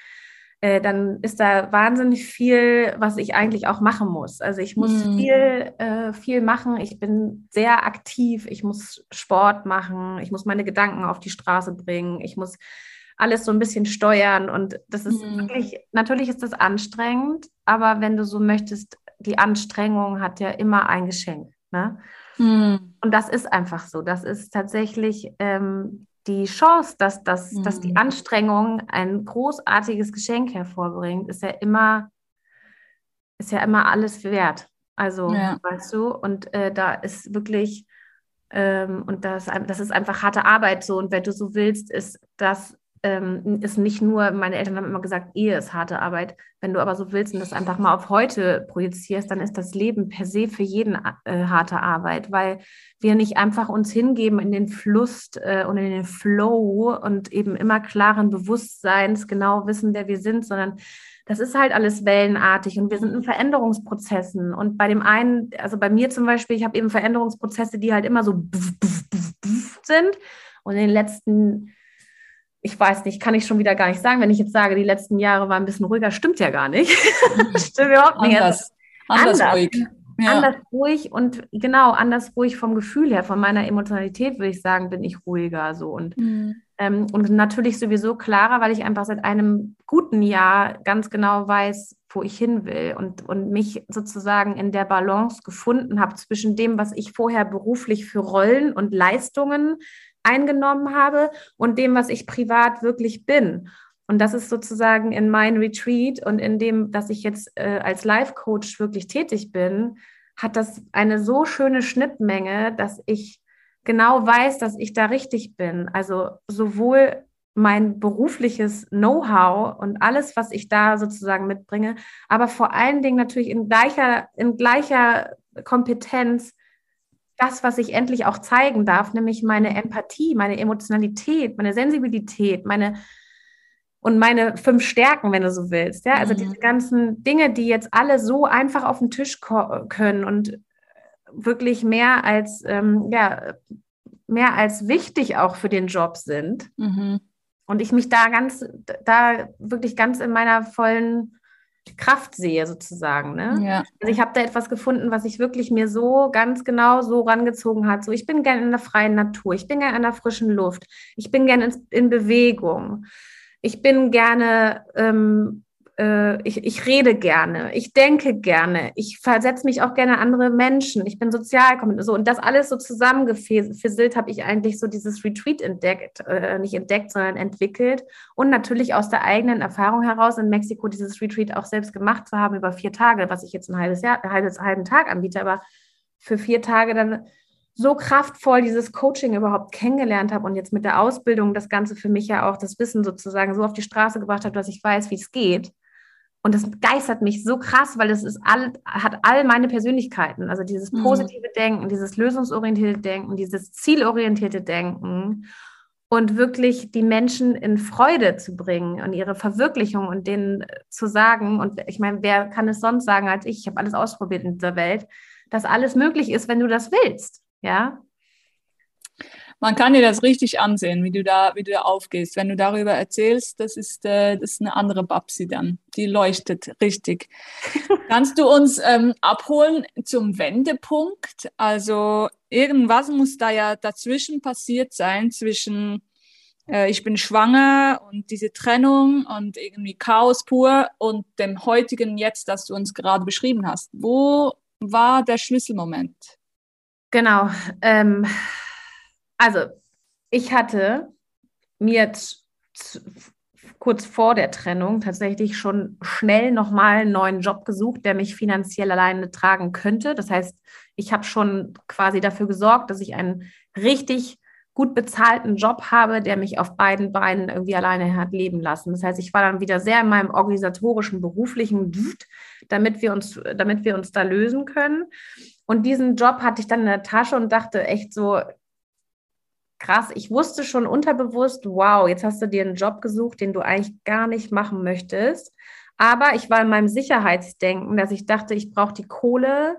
[SPEAKER 1] äh, dann ist da wahnsinnig viel, was ich eigentlich auch machen muss. Also ich muss mhm. viel, äh, viel machen. Ich bin sehr aktiv. Ich muss Sport machen. Ich muss meine Gedanken auf die Straße bringen. Ich muss alles so ein bisschen steuern. Und das ist mhm. wirklich, natürlich ist das anstrengend, aber wenn du so möchtest, die Anstrengung hat ja immer ein Geschenk. Ne? Mhm. Und das ist einfach so. Das ist tatsächlich ähm, die Chance, dass, dass, mhm. dass die mhm. Anstrengung ein großartiges Geschenk hervorbringt, ist ja immer, ist ja immer alles wert. Also, ja. weißt du, und äh, da ist wirklich, ähm, und das, das ist einfach harte Arbeit so. Und wenn du so willst, ist das ähm, ist nicht nur, meine Eltern haben immer gesagt, Ehe ist harte Arbeit. Wenn du aber so willst und das einfach mal auf heute projizierst, dann ist das Leben per se für jeden äh, harte Arbeit, weil wir nicht einfach uns hingeben in den Fluss äh, und in den Flow und eben immer klaren Bewusstseins genau wissen, wer wir sind, sondern das ist halt alles wellenartig und wir sind in Veränderungsprozessen. Und bei dem einen, also bei mir zum Beispiel, ich habe eben Veränderungsprozesse, die halt immer so sind. Und in den letzten, ich weiß nicht, kann ich schon wieder gar nicht sagen, wenn ich jetzt sage, die letzten Jahre waren ein bisschen ruhiger, stimmt ja gar nicht. stimmt überhaupt nicht. Anders, anders, anders ruhig. Ja. Anders ruhig und genau, anders ruhig vom Gefühl her, von meiner Emotionalität würde ich sagen, bin ich ruhiger so. Und mhm ähm, und natürlich sowieso klarer, weil ich einfach seit einem guten Jahr ganz genau weiß, wo ich hin will und, und mich sozusagen in der Balance gefunden habe zwischen dem, was ich vorher beruflich für Rollen und Leistungen eingenommen habe und dem, was ich privat wirklich bin. Und das ist sozusagen in mein Retreat und in dem, dass ich jetzt äh, als Life-Coach wirklich tätig bin, hat das eine so schöne Schnittmenge, dass ich genau weiß, dass ich da richtig bin. Also sowohl mein berufliches Know-how und alles, was ich da sozusagen mitbringe, aber vor allen Dingen natürlich in gleicher, in gleicher Kompetenz das, was ich endlich auch zeigen darf, nämlich meine Empathie, meine Emotionalität, meine Sensibilität, meine und meine fünf Stärken, wenn du so willst. Ja, also mhm. diese ganzen Dinge, die jetzt alle so einfach auf den Tisch können und wirklich mehr als, ähm, ja, mehr als wichtig auch für den Job sind. Mhm. Und ich mich da ganz, da wirklich ganz in meiner vollen Kraft sehe, sozusagen. Ne? Ja. Also ich habe da etwas gefunden, was ich wirklich mir so ganz genau so rangezogen hat. So, ich bin gerne in der freien Natur, ich bin gerne in der frischen Luft, ich bin gerne in, in Bewegung, ich bin gerne ähm, äh, ich, ich rede gerne, ich denke gerne, ich versetze mich auch gerne andere Menschen, ich bin sozial so und das alles so zusammengefisselt habe ich eigentlich so dieses Retreat entdeckt, äh, nicht entdeckt, sondern entwickelt und natürlich aus der eigenen Erfahrung heraus in Mexiko dieses Retreat auch selbst gemacht zu haben über vier Tage, was ich jetzt ein halbes Jahr, ein halbes, halben Tag anbiete, aber für vier Tage dann so kraftvoll dieses Coaching überhaupt kennengelernt habe und jetzt mit der Ausbildung das Ganze für mich ja auch das Wissen sozusagen so auf die Straße gebracht habe, dass ich weiß, wie es geht. Und das begeistert mich so krass, weil es ist all, hat all meine Persönlichkeiten. Also dieses mhm. positive. Denken, dieses lösungsorientierte Denken, dieses zielorientierte Denken und wirklich die Menschen in Freude zu bringen und ihre Verwirklichung und denen zu sagen, und ich meine, wer kann es sonst sagen als ich, ich habe alles ausprobiert in dieser Welt, dass alles möglich ist, wenn du das willst. Ja,
[SPEAKER 2] man kann dir das richtig ansehen, wie du da, wie du da aufgehst. Wenn du darüber erzählst, das ist, äh, das ist eine andere Babsi dann. Die leuchtet richtig. Kannst du uns ähm, abholen zum Wendepunkt? Also irgendwas muss da ja dazwischen passiert sein, zwischen äh, ich bin schwanger und diese Trennung und irgendwie Chaos pur und dem heutigen Jetzt, das du uns gerade beschrieben hast. Wo war der Schlüsselmoment?
[SPEAKER 1] Genau. Ähm also, ich hatte mir kurz vor der Trennung tatsächlich schon schnell nochmal einen neuen Job gesucht, der mich finanziell alleine tragen könnte. Das heißt, ich habe schon quasi dafür gesorgt, dass ich einen richtig gut bezahlten Job habe, der mich auf beiden Beinen irgendwie alleine hat leben lassen. Das heißt, ich war dann wieder sehr in meinem organisatorischen, beruflichen Duft, damit wir uns, damit wir uns da lösen können. Und diesen Job hatte ich dann in der Tasche und dachte echt so, krass, ich wusste schon unterbewusst, wow, jetzt hast du dir einen Job gesucht, den du eigentlich gar nicht machen möchtest. Aber ich war in meinem Sicherheitsdenken, dass ich dachte, ich brauche die Kohle.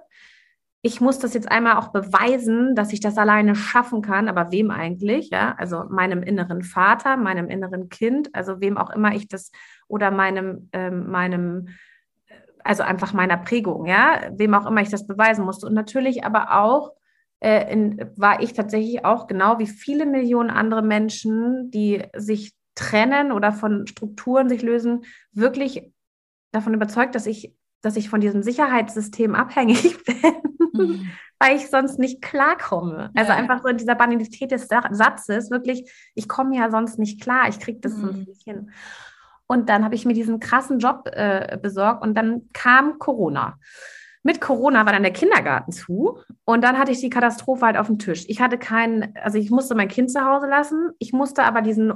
[SPEAKER 1] Ich muss das jetzt einmal auch beweisen, dass ich das alleine schaffen kann. Aber wem eigentlich? Ja, also meinem inneren Vater, meinem inneren Kind, also wem auch immer ich das oder meinem, ähm, meinem, also einfach meiner Prägung, ja, wem auch immer ich das beweisen musste. Und natürlich aber auch äh, in, war ich tatsächlich auch genau wie viele Millionen andere Menschen, die sich trennen oder von Strukturen sich lösen, wirklich davon überzeugt, dass ich, dass ich von diesem Sicherheitssystem abhängig bin, mhm. weil ich sonst nicht klarkomme. Also ja. einfach so in dieser Banalität des Satzes, wirklich, ich komme ja sonst nicht klar, ich kriege das mhm. sonst nicht hin. Und dann habe ich mir diesen krassen Job äh, besorgt und dann kam Corona. Mit Corona war dann der Kindergarten zu und dann hatte ich die Katastrophe halt auf dem Tisch. Ich hatte keinen, also ich musste mein Kind zu Hause lassen, ich musste aber diesen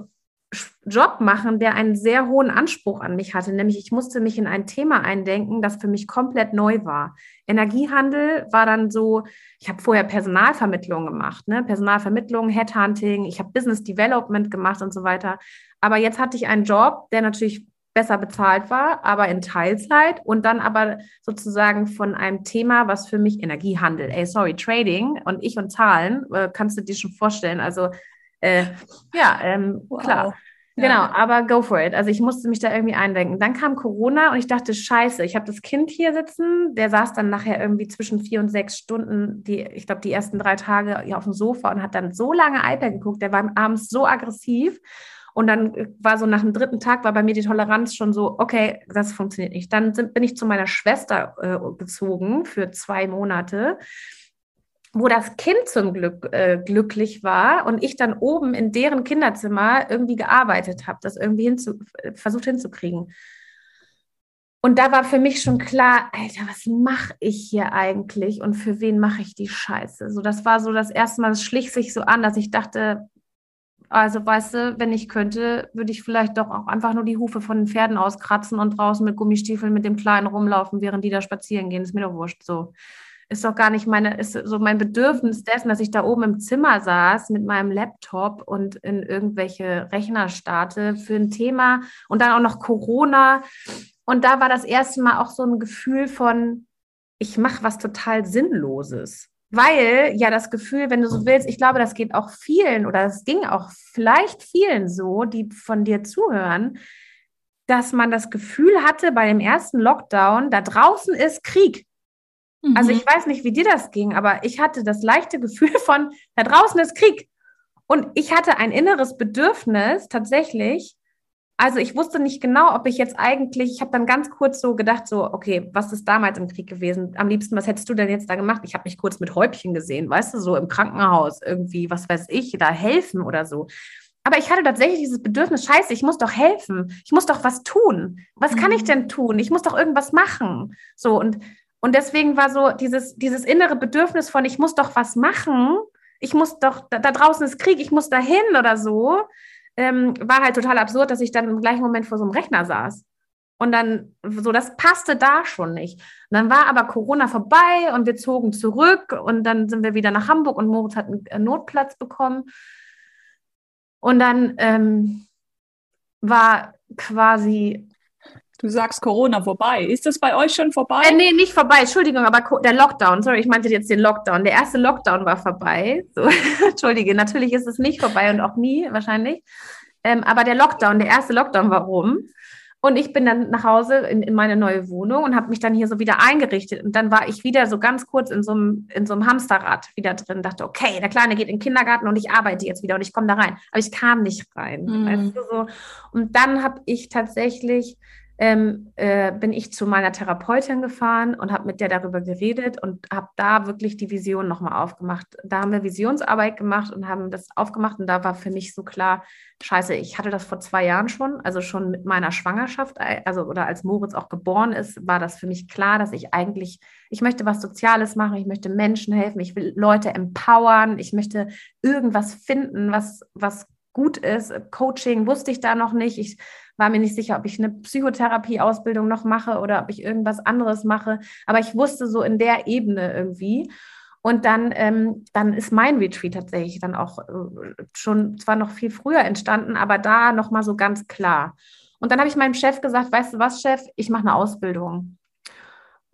[SPEAKER 1] Job machen, der einen sehr hohen Anspruch an mich hatte, nämlich ich musste mich in ein Thema eindenken, das für mich komplett neu war. Energiehandel war dann so, ich habe vorher Personalvermittlung gemacht, ne? Personalvermittlung, Headhunting, ich habe Business Development gemacht und so weiter. Aber jetzt hatte ich einen Job, der natürlich besser bezahlt war, aber in Teilzeit und dann aber sozusagen von einem Thema, was für mich Energiehandel, ey, sorry, Trading und ich und Zahlen, äh, kannst du dir schon vorstellen. Also äh, ja, ähm, wow. klar. Ja. Genau, aber go for it. Also ich musste mich da irgendwie eindenken. Dann kam Corona und ich dachte, scheiße, ich habe das Kind hier sitzen. Der saß dann nachher irgendwie zwischen vier und sechs Stunden, die, ich glaube, die ersten drei Tage hier auf dem Sofa und hat dann so lange iPad geguckt. Der war abends so aggressiv. Und dann war so nach dem dritten Tag, war bei mir die Toleranz schon so, okay, das funktioniert nicht. Dann sind, bin ich zu meiner Schwester äh, gezogen für zwei Monate wo das Kind zum Glück äh, glücklich war und ich dann oben in deren Kinderzimmer irgendwie gearbeitet habe, das irgendwie hinzu, versucht hinzukriegen. Und da war für mich schon klar, Alter, was mache ich hier eigentlich und für wen mache ich die Scheiße? So, das war so das erste Mal, es schlich sich so an, dass ich dachte, also weißt du, wenn ich könnte, würde ich vielleicht doch auch einfach nur die Hufe von den Pferden auskratzen und draußen mit Gummistiefeln mit dem Kleinen rumlaufen, während die da spazieren gehen. Ist mir doch wurscht. So ist doch gar nicht meine, ist so mein Bedürfnis dessen, dass ich da oben im Zimmer saß mit meinem Laptop und in irgendwelche Rechner starte für ein Thema und dann auch noch Corona. Und da war das erste Mal auch so ein Gefühl von, ich mache was total Sinnloses. Weil ja das Gefühl, wenn du so willst, ich glaube, das geht auch vielen oder es ging auch vielleicht vielen so, die von dir zuhören, dass man das Gefühl hatte bei dem ersten Lockdown, da draußen ist Krieg. Also ich mhm. weiß nicht, wie dir das ging, aber ich hatte das leichte Gefühl von, da draußen ist Krieg. Und ich hatte ein inneres Bedürfnis tatsächlich, also ich wusste nicht genau, ob ich jetzt eigentlich, ich habe dann ganz kurz so gedacht, so, okay, was ist damals im Krieg gewesen? Am liebsten, was hättest du denn jetzt da gemacht? Ich habe mich kurz mit Häubchen gesehen, weißt du, so im Krankenhaus irgendwie, was weiß ich, da helfen oder so. Aber ich hatte tatsächlich dieses Bedürfnis, scheiße, ich muss doch helfen, ich muss doch was tun. Was kann ich mhm. denn tun? Ich muss doch irgendwas machen. So, und, und deswegen war so dieses, dieses innere Bedürfnis von, ich muss doch was machen, ich muss doch, da, da draußen ist Krieg, ich muss dahin oder so, ähm, war halt total absurd, dass ich dann im gleichen Moment vor so einem Rechner saß. Und dann, so, das passte da schon nicht. Und dann war aber Corona vorbei und wir zogen zurück und dann sind wir wieder nach Hamburg und Moritz hat einen Notplatz bekommen. Und dann ähm, war quasi
[SPEAKER 2] Du sagst Corona vorbei. Ist das bei euch schon vorbei?
[SPEAKER 1] Äh, nee, nicht vorbei. Entschuldigung, aber der Lockdown. Sorry, ich meinte jetzt den Lockdown. Der erste Lockdown war vorbei. So, Entschuldige, natürlich ist es nicht vorbei und auch nie wahrscheinlich. Ähm, aber der Lockdown, der erste Lockdown war rum. Und ich bin dann nach Hause in, in meine neue Wohnung und habe mich dann hier so wieder eingerichtet. Und dann war ich wieder so ganz kurz in so einem, in so einem Hamsterrad wieder drin. Dachte, okay, der Kleine geht in den Kindergarten und ich arbeite jetzt wieder und ich komme da rein. Aber ich kam nicht rein. Mhm. Weißt du, so. Und dann habe ich tatsächlich ähm, äh, bin ich zu meiner Therapeutin gefahren und habe mit der darüber geredet und habe da wirklich die Vision nochmal aufgemacht. Da haben wir Visionsarbeit gemacht und haben das aufgemacht und da war für mich so klar, scheiße, ich hatte das vor zwei Jahren schon, also schon mit meiner Schwangerschaft, äh, also oder als Moritz auch geboren ist, war das für mich klar, dass ich eigentlich, ich möchte was Soziales machen, ich möchte Menschen helfen, ich will Leute empowern, ich möchte irgendwas finden, was, was gut ist. Coaching wusste ich da noch nicht. Ich war mir nicht sicher, ob ich eine Psychotherapie-Ausbildung noch mache oder ob ich irgendwas anderes mache. Aber ich wusste so in der Ebene irgendwie. Und dann, ähm, dann ist mein Retreat tatsächlich dann auch äh, schon zwar noch viel früher entstanden, aber da nochmal so ganz klar. Und dann habe ich meinem Chef gesagt, weißt du was, Chef, ich mache eine Ausbildung.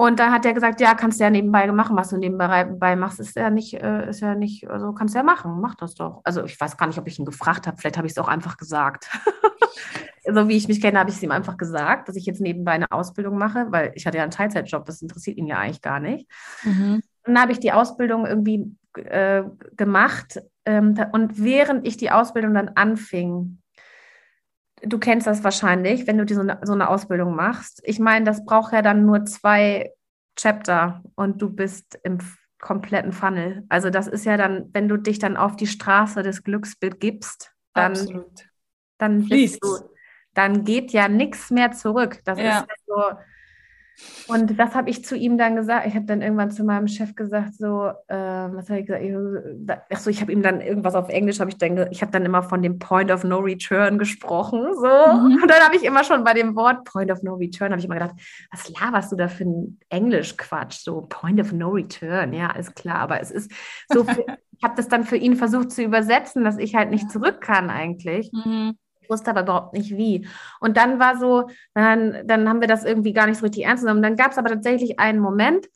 [SPEAKER 1] Und dann hat er gesagt, ja, kannst du ja nebenbei machen, was du nebenbei machst, ist ja nicht, äh, ist ja nicht, also kannst du ja machen, mach das doch. Also ich weiß gar nicht, ob ich ihn gefragt habe, vielleicht habe ich es auch einfach gesagt. so wie ich mich kenne, habe ich es ihm einfach gesagt, dass ich jetzt nebenbei eine Ausbildung mache, weil ich hatte ja einen Teilzeitjob, das interessiert ihn ja eigentlich gar nicht. Mhm. Dann habe ich die Ausbildung irgendwie äh, gemacht ähm, und während ich die Ausbildung dann anfing, du kennst das wahrscheinlich, wenn du die so, eine, so eine Ausbildung machst. Ich meine, das braucht ja dann nur zwei Chapter und du bist im kompletten Funnel. Also das ist ja dann, wenn du dich dann auf die Straße des Glücks begibst, dann, Absolut. dann bist du, dann geht ja nichts mehr zurück. Das ja. ist ja so, und das habe ich zu ihm dann gesagt. Ich habe dann irgendwann zu meinem Chef gesagt, so, äh, was habe ich gesagt? Ach so, ich habe ihm dann irgendwas auf Englisch, habe ich dann, ich habe dann immer von dem Point of No Return gesprochen, so. Mhm. Und dann habe ich immer schon bei dem Wort Point of No Return, habe ich immer gedacht, was laberst du da für ein Englisch-Quatsch? So, Point of No Return, ja, alles klar. Aber es ist so, ich habe das dann für ihn versucht zu übersetzen, dass ich halt nicht zurück kann eigentlich. Mhm wusste aber überhaupt nicht wie. Und dann war so, dann, dann haben wir das irgendwie gar nicht so richtig ernst genommen. Dann gab es aber tatsächlich einen Moment,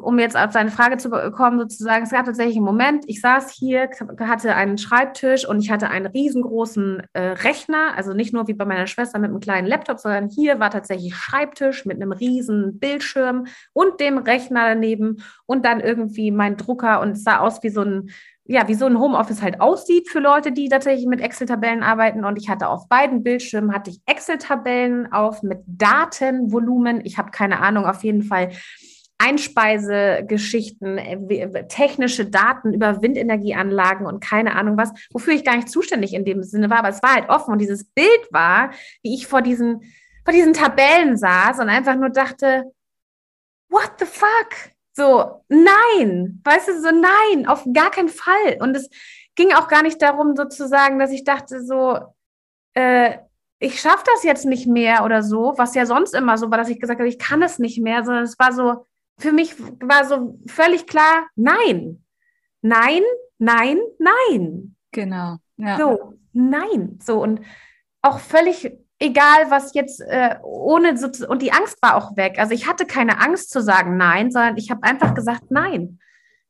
[SPEAKER 1] um jetzt auf seine Frage zu kommen, sozusagen, es gab tatsächlich einen Moment, ich saß hier, hatte einen Schreibtisch und ich hatte einen riesengroßen äh, Rechner, also nicht nur wie bei meiner Schwester mit einem kleinen Laptop, sondern hier war tatsächlich Schreibtisch mit einem riesen Bildschirm und dem Rechner daneben und dann irgendwie mein Drucker und es sah aus wie so ein ja, wie so ein Homeoffice halt aussieht für Leute, die tatsächlich mit Excel-Tabellen arbeiten. Und ich hatte auf beiden Bildschirmen hatte ich Excel-Tabellen auf mit Datenvolumen. Ich habe keine Ahnung, auf jeden Fall Einspeisegeschichten, äh, technische Daten über Windenergieanlagen und keine Ahnung was, wofür ich gar nicht zuständig in dem Sinne war, aber es war halt offen und dieses Bild war, wie ich vor diesen, vor diesen Tabellen saß und einfach nur dachte, what the fuck? So, nein, weißt du, so nein, auf gar keinen Fall. Und es ging auch gar nicht darum, sozusagen, dass ich dachte, so, äh, ich schaffe das jetzt nicht mehr oder so, was ja sonst immer so war, dass ich gesagt habe, ich kann es nicht mehr, sondern es war so, für mich war so völlig klar, nein, nein, nein, nein.
[SPEAKER 2] Genau.
[SPEAKER 1] Ja. So, nein. So und auch völlig egal, was jetzt äh, ohne so und die Angst war auch weg. Also ich hatte keine Angst zu sagen nein, sondern ich habe einfach gesagt nein.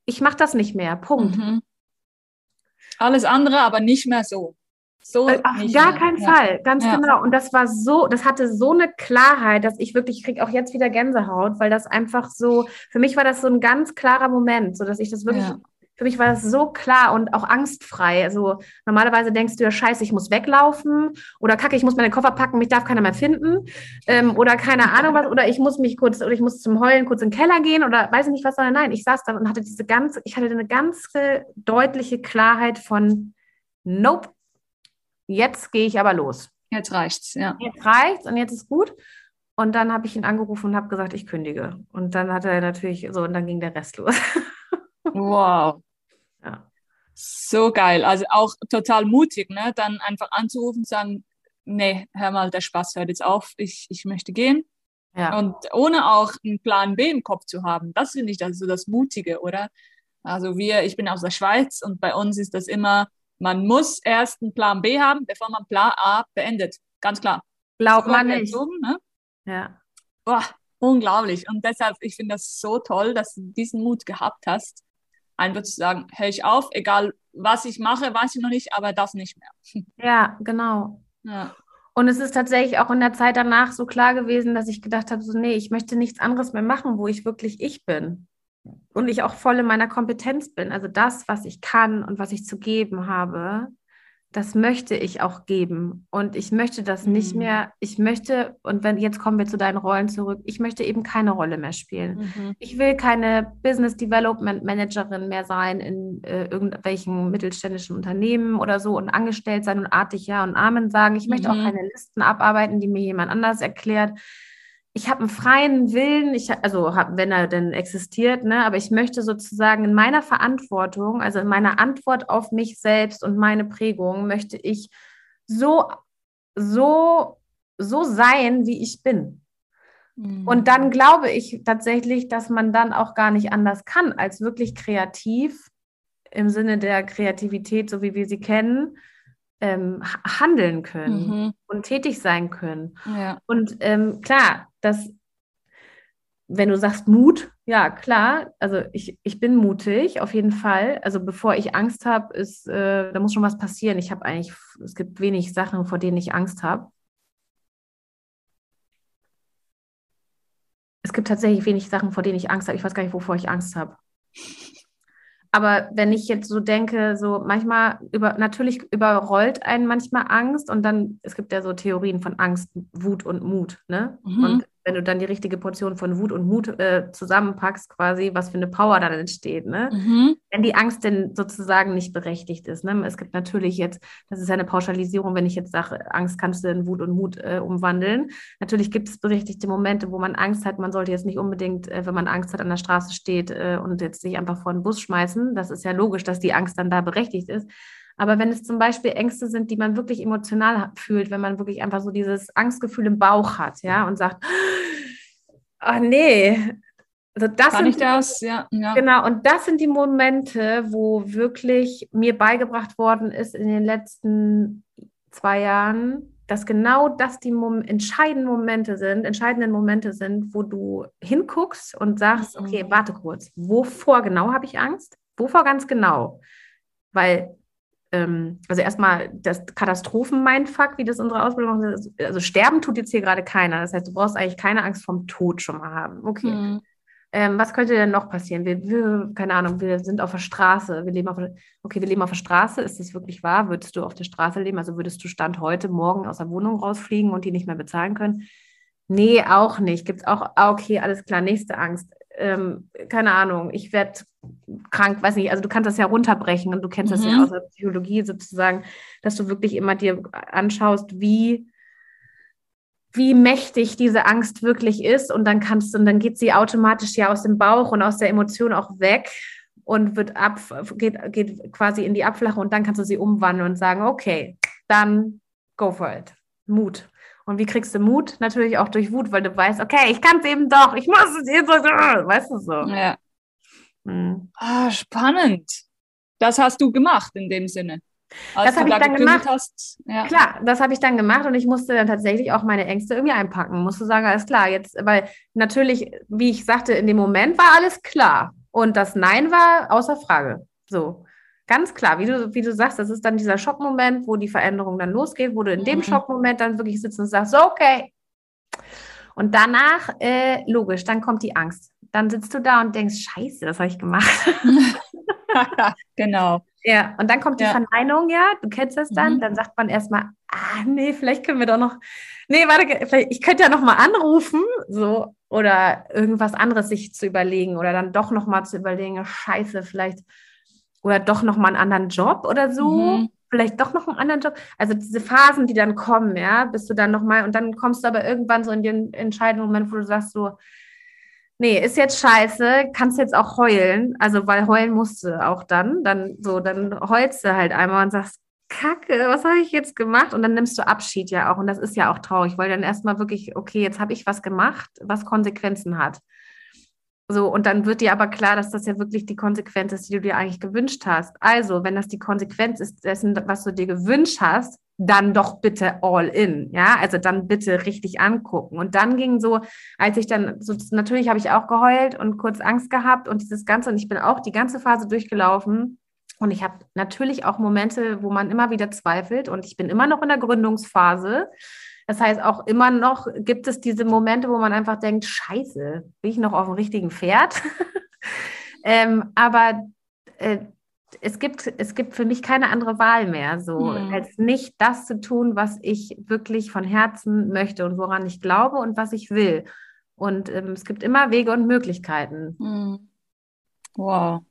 [SPEAKER 1] Ich mache das nicht mehr. Punkt. Mhm.
[SPEAKER 2] Alles andere, aber nicht mehr so.
[SPEAKER 1] So äh, Auf gar keinen ja. Fall, ganz ja. genau. Und das war so, das hatte so eine Klarheit, dass ich wirklich, ich kriege auch jetzt wieder Gänsehaut, weil das einfach so, für mich war das so ein ganz klarer Moment, so dass ich das wirklich, ja. für mich war das so klar und auch angstfrei. Also normalerweise denkst du ja, scheiße, ich muss weglaufen oder kacke, ich muss meine Koffer packen, mich darf keiner mehr finden ähm, oder keine Ahnung was oder ich muss mich kurz, oder ich muss zum Heulen kurz in den Keller gehen oder weiß ich nicht was, sondern nein, ich saß da und hatte diese ganze, ich hatte eine ganz deutliche Klarheit von, nope, jetzt gehe ich aber los.
[SPEAKER 2] Jetzt reicht's, ja.
[SPEAKER 1] Jetzt reicht's und jetzt ist gut. Und dann habe ich ihn angerufen und habe gesagt, ich kündige. Und dann hat er natürlich so, und dann ging der Rest los.
[SPEAKER 2] wow. Ja. So geil. Also auch total mutig, ne? Dann einfach anzurufen und sagen, nee, hör mal, der Spaß hört jetzt auf, ich, ich möchte gehen. Ja. Und ohne auch einen Plan B im Kopf zu haben. Das finde ich also das Mutige, oder? Also wir, ich bin aus der Schweiz und bei uns ist das immer, man muss erst einen Plan B haben, bevor man Plan A beendet. Ganz klar.
[SPEAKER 1] Glaubt man nicht. Erzogen, ne?
[SPEAKER 2] Ja. Boah, unglaublich. Und deshalb, ich finde das so toll, dass du diesen Mut gehabt hast, einfach zu sagen, hör ich auf, egal was ich mache, weiß ich noch nicht, aber das nicht mehr.
[SPEAKER 1] Ja, genau. Ja. Und es ist tatsächlich auch in der Zeit danach so klar gewesen, dass ich gedacht habe, so, nee, ich möchte nichts anderes mehr machen, wo ich wirklich ich bin und ich auch voll in meiner Kompetenz bin. Also das, was ich kann und was ich zu geben habe, das möchte ich auch geben. Und ich möchte das mhm. nicht mehr, ich möchte, und wenn jetzt kommen wir zu deinen Rollen zurück, ich möchte eben keine Rolle mehr spielen. Mhm. Ich will keine Business Development Managerin mehr sein in äh, irgendwelchen mittelständischen Unternehmen oder so und angestellt sein und artig Ja und Amen sagen. Ich möchte mhm. auch keine Listen abarbeiten, die mir jemand anders erklärt ich habe einen freien Willen, ich, also hab, wenn er denn existiert, ne, aber ich möchte sozusagen in meiner Verantwortung, also in meiner Antwort auf mich selbst und meine Prägung, möchte ich so, so, so sein, wie ich bin. Mhm. Und dann glaube ich tatsächlich, dass man dann auch gar nicht anders kann, als wirklich kreativ im Sinne der Kreativität, so wie wir sie kennen, ähm, handeln können mhm. und tätig sein können. Ja. Und ähm, klar, dass, wenn du sagst Mut, ja, klar, also ich, ich bin mutig, auf jeden Fall. Also bevor ich Angst habe, ist, äh, da muss schon was passieren. Ich habe eigentlich, es gibt wenig Sachen, vor denen ich Angst habe. Es gibt tatsächlich wenig Sachen, vor denen ich Angst habe. Ich weiß gar nicht, wovor ich Angst habe. Aber wenn ich jetzt so denke, so manchmal über, natürlich überrollt einen manchmal Angst und dann, es gibt ja so Theorien von Angst, Wut und Mut, ne? Mhm. Und wenn du dann die richtige Portion von Wut und Mut äh, zusammenpackst, quasi, was für eine Power dann entsteht, ne? Mhm. Wenn die Angst denn sozusagen nicht berechtigt ist, ne? Es gibt natürlich jetzt, das ist ja eine Pauschalisierung, wenn ich jetzt sage, Angst kannst du in Wut und Mut äh, umwandeln. Natürlich gibt es berechtigte Momente, wo man Angst hat. Man sollte jetzt nicht unbedingt, äh, wenn man Angst hat, an der Straße steht äh, und jetzt sich einfach vor den Bus schmeißen. Das ist ja logisch, dass die Angst dann da berechtigt ist. Aber wenn es zum Beispiel Ängste sind, die man wirklich emotional fühlt, wenn man wirklich einfach so dieses Angstgefühl im Bauch hat, ja, und sagt, ach nee, also das
[SPEAKER 2] Kann ich das? Ja,
[SPEAKER 1] ja. Genau, und das sind die Momente, wo wirklich mir beigebracht worden ist in den letzten zwei Jahren, dass genau das die Mom entscheidenden Momente sind, entscheidenden Momente sind, wo du hinguckst und sagst, mhm. okay, warte kurz, wovor genau habe ich Angst? Wovor ganz genau? Weil ähm, also erstmal das Katastrophen-Mindfuck, wie das unsere Ausbildung macht. Also sterben tut jetzt hier gerade keiner. Das heißt, du brauchst eigentlich keine Angst vom Tod schon mal haben. Okay. Mhm. Ähm, was könnte denn noch passieren? Wir, wir, keine Ahnung, wir sind auf der Straße. Wir leben auf, okay, wir leben auf der Straße. Ist das wirklich wahr? Würdest du auf der Straße leben? Also würdest du Stand heute, morgen aus der Wohnung rausfliegen und die nicht mehr bezahlen können? Nee, auch nicht. Gibt es auch, ah, okay, alles klar, nächste Angst. Ähm, keine Ahnung, ich werde krank, weiß nicht, also du kannst das ja runterbrechen und du kennst mhm. das ja mhm. aus der Psychologie sozusagen, dass du wirklich immer dir anschaust, wie wie mächtig diese Angst wirklich ist und dann kannst du, und dann geht sie automatisch ja aus dem Bauch und aus der Emotion auch weg und wird ab, geht, geht quasi in die Abflache und dann kannst du sie umwandeln und sagen, okay, dann go for it. Mut. Und wie kriegst du Mut? Natürlich auch durch Wut, weil du weißt, okay, ich kann es eben doch, ich muss es jetzt, weißt du so.
[SPEAKER 2] Ja. Hm. Ah, spannend. Das hast du gemacht in dem Sinne.
[SPEAKER 1] Als das habe ich dann gemacht. Hast, ja. Klar, das habe ich dann gemacht und ich musste dann tatsächlich auch meine Ängste irgendwie einpacken. Musste sagen, alles klar, jetzt, weil natürlich, wie ich sagte, in dem Moment war alles klar und das Nein war außer Frage. So. Ganz klar, wie du, wie du sagst, das ist dann dieser Schockmoment, wo die Veränderung dann losgeht, wo du in mhm. dem Schockmoment dann wirklich sitzt und sagst, so, okay. Und danach, äh, logisch, dann kommt die Angst. Dann sitzt du da und denkst, scheiße, das habe ich gemacht.
[SPEAKER 2] genau.
[SPEAKER 1] Ja, und dann kommt die ja. Verneinung, ja, du kennst das dann, mhm. dann sagt man erstmal, ah, nee, vielleicht können wir doch noch, nee, warte, ich könnte ja noch mal anrufen, so, oder irgendwas anderes sich zu überlegen oder dann doch noch mal zu überlegen, scheiße, vielleicht oder doch noch mal einen anderen Job oder so. Mhm. Vielleicht doch noch einen anderen Job. Also diese Phasen, die dann kommen, ja, bist du dann noch mal und dann kommst du aber irgendwann so in den entscheidenden Moment, wo du sagst so, nee, ist jetzt scheiße, kannst jetzt auch heulen. Also, weil heulen musste auch dann. Dann so, dann heulst du halt einmal und sagst, Kacke, was habe ich jetzt gemacht? Und dann nimmst du Abschied ja auch. Und das ist ja auch traurig, weil dann erstmal wirklich, okay, jetzt habe ich was gemacht, was Konsequenzen hat. So, und dann wird dir aber klar, dass das ja wirklich die Konsequenz ist, die du dir eigentlich gewünscht hast. Also, wenn das die Konsequenz ist dessen, was du dir gewünscht hast, dann doch bitte all in, ja, also dann bitte richtig angucken. Und dann ging so, als ich dann, so, natürlich habe ich auch geheult und kurz Angst gehabt und dieses Ganze, und ich bin auch die ganze Phase durchgelaufen. Und ich habe natürlich auch Momente, wo man immer wieder zweifelt und ich bin immer noch in der Gründungsphase. Das heißt, auch immer noch gibt es diese Momente, wo man einfach denkt, scheiße, bin ich noch auf dem richtigen Pferd? ähm, aber äh, es gibt, es gibt für mich keine andere Wahl mehr, so hm. als nicht das zu tun, was ich wirklich von Herzen möchte und woran ich glaube und was ich will. Und ähm, es gibt immer Wege und Möglichkeiten. Hm.
[SPEAKER 2] Wow.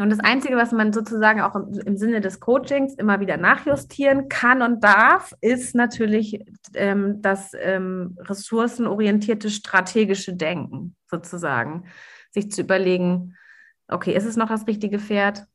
[SPEAKER 1] Und das Einzige, was man sozusagen auch im, im, Sinne des Coachings immer wieder nachjustieren kann und darf, ist natürlich ähm, das ähm, ressourcenorientierte strategische Denken sozusagen. Sich zu überlegen, okay, ist es noch das richtige Pferd?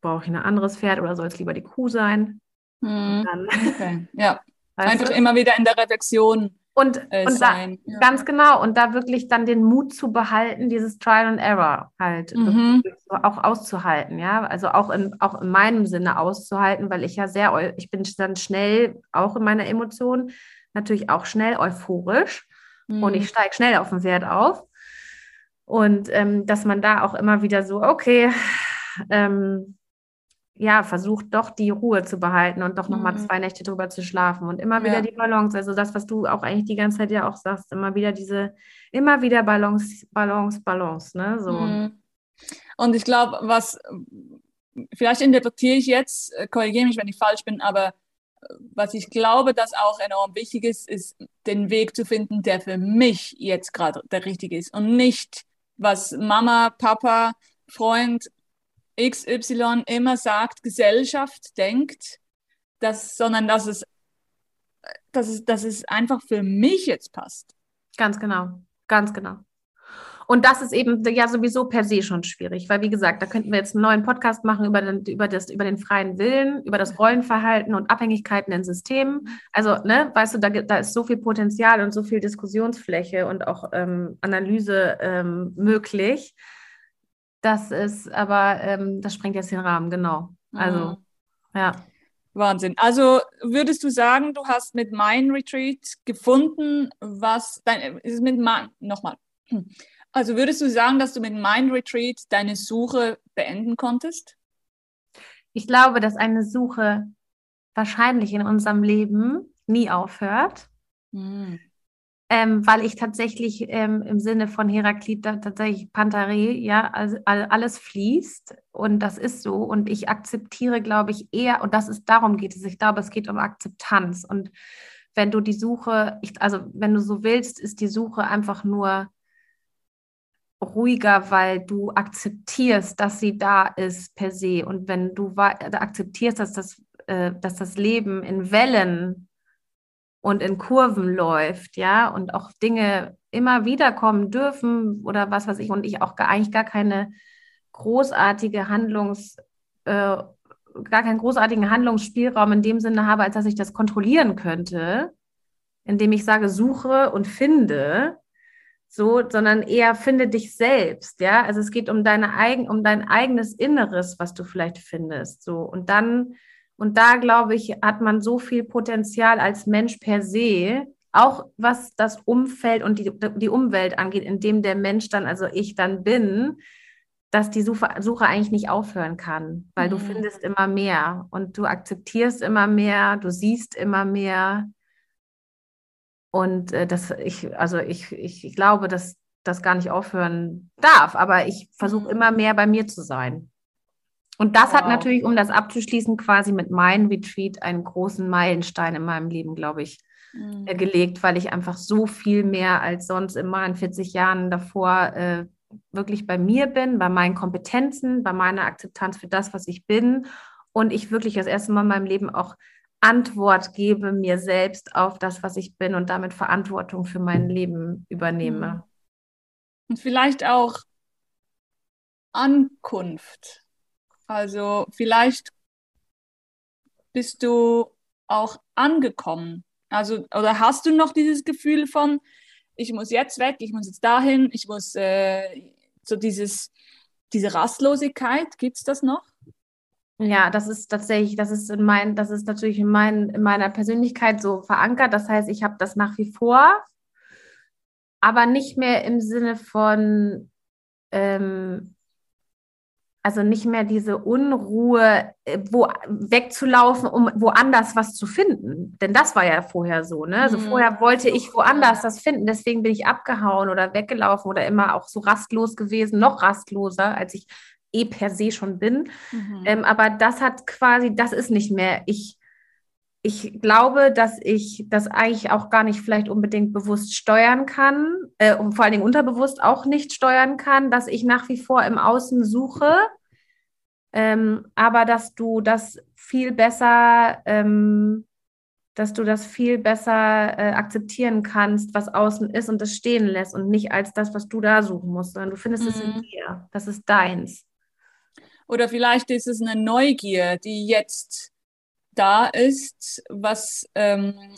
[SPEAKER 1] Brauche ich ein anderes Pferd oder soll es lieber die Kuh sein?
[SPEAKER 2] Hm. Dann, okay. Ja, einfach du? immer wieder in der Reflexion
[SPEAKER 1] und, äh, und da, ja. ganz genau, und da wirklich dann den Mut zu behalten, dieses Trial and Error halt mhm. auch auszuhalten, ja. Also auch in, auch in meinem Sinne auszuhalten, weil ich ja sehr, ich bin dann schnell, auch in meiner Emotion, natürlich auch schnell euphorisch mhm. und ich steige schnell auf dem Pferd auf. Und ähm, dass man da auch immer wieder so, okay, ähm, ja, versucht doch die Ruhe zu behalten und doch nochmal mhm. zwei Nächte drüber zu schlafen und immer wieder ja. die Balance. Also das, was du auch eigentlich die ganze Zeit ja auch sagst, immer wieder diese, immer wieder Balance, Balance, Balance, ne? So. Mhm.
[SPEAKER 2] Und ich glaube, was, vielleicht interpretiere ich jetzt, äh, korrigiere mich, wenn ich falsch bin, aber äh, was ich glaube, dass auch enorm wichtig ist, ist den Weg zu finden, der für mich jetzt gerade der richtige ist und nicht, was Mama, Papa, Freund XY immer sagt, Gesellschaft denkt, dass, sondern dass es, dass, es, dass es einfach für mich jetzt passt.
[SPEAKER 1] Ganz genau, ganz genau. Und das ist eben ja sowieso per se schon schwierig, weil wie gesagt, da könnten wir jetzt einen neuen Podcast machen über den, über das, über den freien Willen, über das Rollenverhalten und Abhängigkeiten in Systemen. Also, ne, weißt du, da, da ist so viel Potenzial und so viel Diskussionsfläche und auch ähm, Analyse ähm, möglich. Das ist aber, ähm, das sprengt jetzt den Rahmen, genau. Also, mhm. ja.
[SPEAKER 2] Wahnsinn. Also würdest du sagen, du hast mit Mind Retreat gefunden, was dein, ist mit nochmal. Also würdest du sagen, dass du mit Mind Retreat deine Suche beenden konntest?
[SPEAKER 1] Ich glaube, dass eine Suche wahrscheinlich in unserem Leben nie aufhört. Mhm ähm, weil ich tatsächlich ähm, im Sinne von Heraklit tatsächlich Pantarei, ja, also alles fließt. Und das ist so. Und ich akzeptiere, glaube ich, eher, und das ist, darum geht es, ich glaube, es geht um Akzeptanz. Und wenn du die Suche, ich, also wenn du so willst, ist die Suche einfach nur ruhiger, weil du akzeptierst, dass sie da ist per se. Und wenn du akzeptierst, dass das, äh, dass das Leben in Wellen und in Kurven läuft, ja, und auch Dinge immer wieder kommen dürfen oder was weiß ich, und ich auch gar, eigentlich gar keine großartige Handlungs, äh, gar keinen großartigen Handlungsspielraum in dem Sinne habe, als dass ich das kontrollieren könnte, indem ich sage, suche und finde, so, sondern eher finde dich selbst, ja. Also es geht um deine eigen, um dein eigenes Inneres, was du vielleicht findest, so und dann und da, glaube ich, hat man so viel Potenzial als Mensch per se, auch was das Umfeld und die, die Umwelt angeht, in dem der Mensch dann, also ich dann bin, dass die Suche, Suche eigentlich nicht aufhören kann, weil mhm. du findest immer mehr und du akzeptierst immer mehr, du siehst immer mehr. Und äh, das, ich, also ich, ich, ich glaube, dass das gar nicht aufhören darf, aber ich versuche mhm. immer mehr bei mir zu sein. Und das wow. hat natürlich, um das abzuschließen, quasi mit meinem Retreat einen großen Meilenstein in meinem Leben, glaube ich, mhm. äh, gelegt, weil ich einfach so viel mehr als sonst immer in 40 Jahren davor äh, wirklich bei mir bin, bei meinen Kompetenzen, bei meiner Akzeptanz für das, was ich bin. Und ich wirklich das erste Mal in meinem Leben auch Antwort gebe mir selbst auf das, was ich bin und damit Verantwortung für mein Leben übernehme. Mhm.
[SPEAKER 2] Und vielleicht auch Ankunft also vielleicht bist du auch angekommen. Also, oder hast du noch dieses Gefühl von, ich muss jetzt weg, ich muss jetzt dahin, ich muss äh, so dieses, diese Rastlosigkeit, gibt es das noch?
[SPEAKER 1] Ja, das ist tatsächlich, das ist in mein, das ist natürlich in, mein, in meiner Persönlichkeit so verankert. Das heißt, ich habe das nach wie vor, aber nicht mehr im Sinne von ähm, also nicht mehr diese Unruhe, äh, wo wegzulaufen, um woanders was zu finden. Denn das war ja vorher so, ne? Also mhm. vorher wollte ich woanders das finden, deswegen bin ich abgehauen oder weggelaufen oder immer auch so rastlos gewesen, noch rastloser, als ich eh per se schon bin. Mhm. Ähm, aber das hat quasi, das ist nicht mehr. Ich, ich glaube, dass ich das eigentlich auch gar nicht vielleicht unbedingt bewusst steuern kann äh, und vor allen Dingen unterbewusst auch nicht steuern kann, dass ich nach wie vor im Außen suche, ähm, aber dass du das viel besser, ähm, dass du das viel besser äh, akzeptieren kannst, was außen ist und das stehen lässt und nicht als das, was du da suchen musst, sondern du findest mhm. es in mhm. dir. Das ist deins.
[SPEAKER 2] Oder vielleicht ist es eine Neugier, die jetzt da ist, was ähm,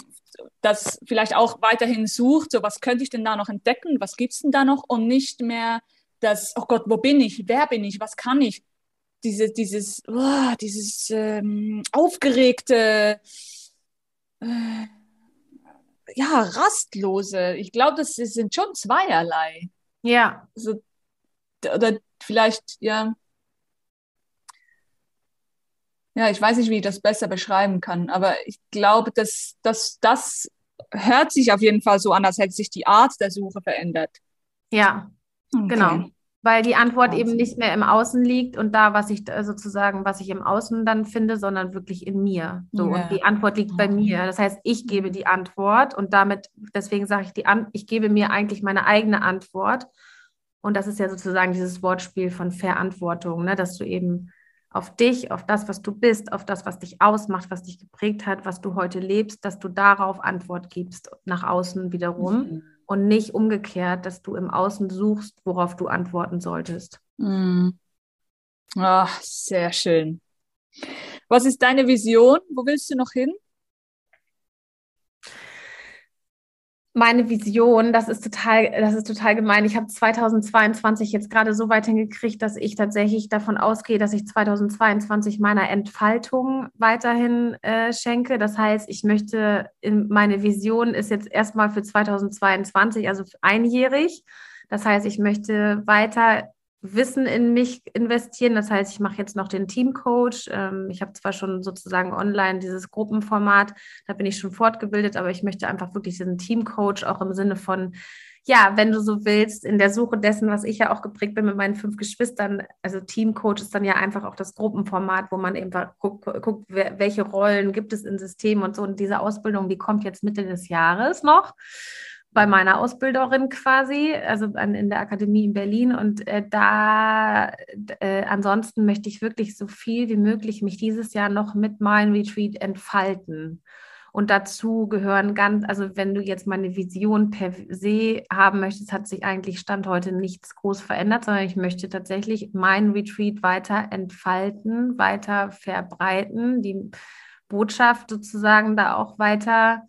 [SPEAKER 2] das vielleicht auch weiterhin sucht, so was könnte ich denn da noch entdecken, was gibt es denn da noch und nicht mehr das, oh Gott, wo bin ich, wer bin ich, was kann ich, diese, dieses, oh, dieses ähm, aufgeregte, äh, ja, rastlose. Ich glaube, das sind schon zweierlei.
[SPEAKER 1] Ja.
[SPEAKER 2] Also, oder vielleicht, ja, ja, ich weiß nicht, wie ich das besser beschreiben kann, aber ich glaube, dass, dass das hört sich auf jeden Fall so an, als hätte sich die Art der Suche verändert.
[SPEAKER 1] Ja, okay. genau. Weil die Antwort Wahnsinn. eben nicht mehr im Außen liegt und da, was ich sozusagen, was ich im Außen dann finde, sondern wirklich in mir. So, ja. und die Antwort liegt bei mir. Das heißt, ich gebe die Antwort und damit, deswegen sage ich die An ich gebe mir eigentlich meine eigene Antwort. Und das ist ja sozusagen dieses Wortspiel von Verantwortung, ne? dass du eben auf dich, auf das, was du bist, auf das, was dich ausmacht, was dich geprägt hat, was du heute lebst, dass du darauf Antwort gibst, nach außen wiederum mhm. und nicht umgekehrt, dass du im Außen suchst, worauf du antworten solltest.
[SPEAKER 2] Mhm. Ach, sehr schön. Was ist deine Vision? Wo willst du noch hin?
[SPEAKER 1] Meine Vision, das ist total, das ist total gemein. Ich habe 2022 jetzt gerade so weit hingekriegt, dass ich tatsächlich davon ausgehe, dass ich 2022 meiner Entfaltung weiterhin äh, schenke. Das heißt, ich möchte, in, meine Vision ist jetzt erstmal für 2022, also einjährig. Das heißt, ich möchte weiter Wissen in mich investieren. Das heißt, ich mache jetzt noch den Teamcoach. Ähm, ich habe zwar schon sozusagen online dieses Gruppenformat, da bin ich schon fortgebildet, aber ich möchte einfach wirklich diesen Teamcoach auch im Sinne von, ja, wenn du so willst, in der Suche dessen, was ich ja auch geprägt bin mit meinen fünf Geschwistern, also Teamcoach ist dann ja einfach auch das Gruppenformat, wo man eben guckt, guckt welche Rollen gibt es im System und so. Und diese Ausbildung, die kommt jetzt Mitte des Jahres noch bei meiner Ausbilderin quasi, also an, in der Akademie in Berlin. Und äh, da äh, ansonsten möchte ich wirklich so viel wie möglich mich dieses Jahr noch mit meinem Retreat entfalten. Und dazu gehören ganz, also wenn du jetzt meine Vision per se haben möchtest, hat sich eigentlich Stand heute nichts groß verändert, sondern ich möchte tatsächlich mein Retreat weiter entfalten, weiter verbreiten, die Botschaft sozusagen da auch weiter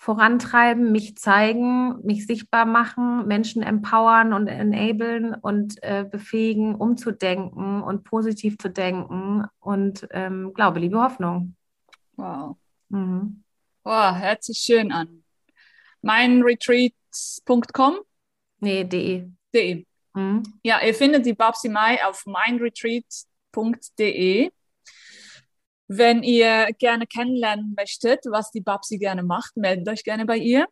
[SPEAKER 1] vorantreiben, mich zeigen, mich sichtbar machen, Menschen empowern und enablen und äh, befähigen, umzudenken und positiv zu denken und ähm, Glaube, Liebe, Hoffnung.
[SPEAKER 2] Wow. Mhm. Wow, hört sich schön an. Meinretreats.com?
[SPEAKER 1] Nee, de.
[SPEAKER 2] De. Mhm. Ja, ihr findet die Babsi Mai auf mindretreats.de. Wenn ihr gerne kennenlernen möchtet, was die Babsi gerne macht, meldet euch gerne bei ihr.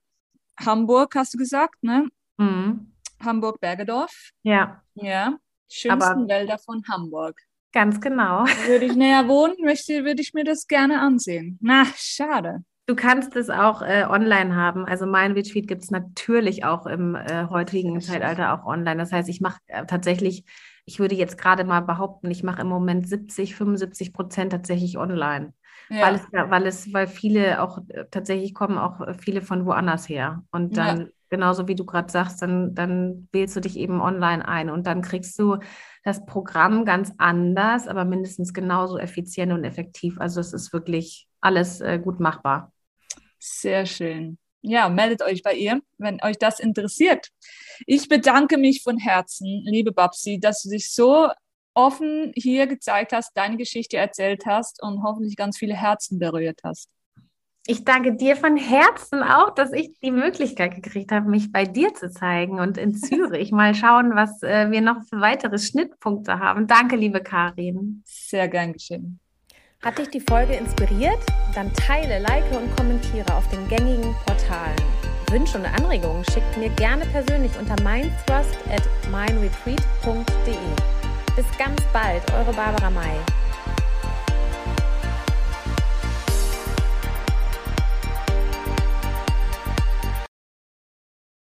[SPEAKER 2] Hamburg, hast du gesagt, ne? Mhm. Hamburg-Bergedorf.
[SPEAKER 1] Ja.
[SPEAKER 2] Ja. Schönsten Aber Wälder von Hamburg.
[SPEAKER 1] Ganz genau.
[SPEAKER 2] Würde ich näher wohnen, möchte, würde ich mir das gerne ansehen. Na, schade.
[SPEAKER 1] Du kannst es auch äh, online haben. Also mein Retreat gibt es natürlich auch im äh, heutigen Zeitalter auch online. Das heißt, ich mache äh, tatsächlich ich würde jetzt gerade mal behaupten, ich mache im Moment 70, 75 Prozent tatsächlich online. Ja. Weil, es, weil es, weil viele auch äh, tatsächlich kommen auch äh, viele von woanders her. Und dann, ja. genauso wie du gerade sagst, dann, dann wählst du dich eben online ein und dann kriegst du das Programm ganz anders, aber mindestens genauso effizient und effektiv. Also es ist wirklich alles äh, gut machbar.
[SPEAKER 2] Sehr schön ja, meldet euch bei ihr, wenn euch das interessiert. Ich bedanke mich von Herzen, liebe Babsi, dass du dich so offen hier gezeigt hast, deine Geschichte erzählt hast und hoffentlich ganz viele Herzen berührt hast.
[SPEAKER 1] Ich danke dir von Herzen auch, dass ich die Möglichkeit gekriegt habe, mich bei dir zu zeigen und in Zürich mal schauen, was äh, wir noch für weitere Schnittpunkte haben. Danke, liebe Karin.
[SPEAKER 2] Sehr gern geschehen.
[SPEAKER 1] Hat dich die Folge inspiriert? Dann teile, like und kommentiere auf den gängigen Portalen. Wünsche und Anregungen schickt mir gerne persönlich unter mindthrust at mindretreat.de. Bis ganz bald, eure Barbara May.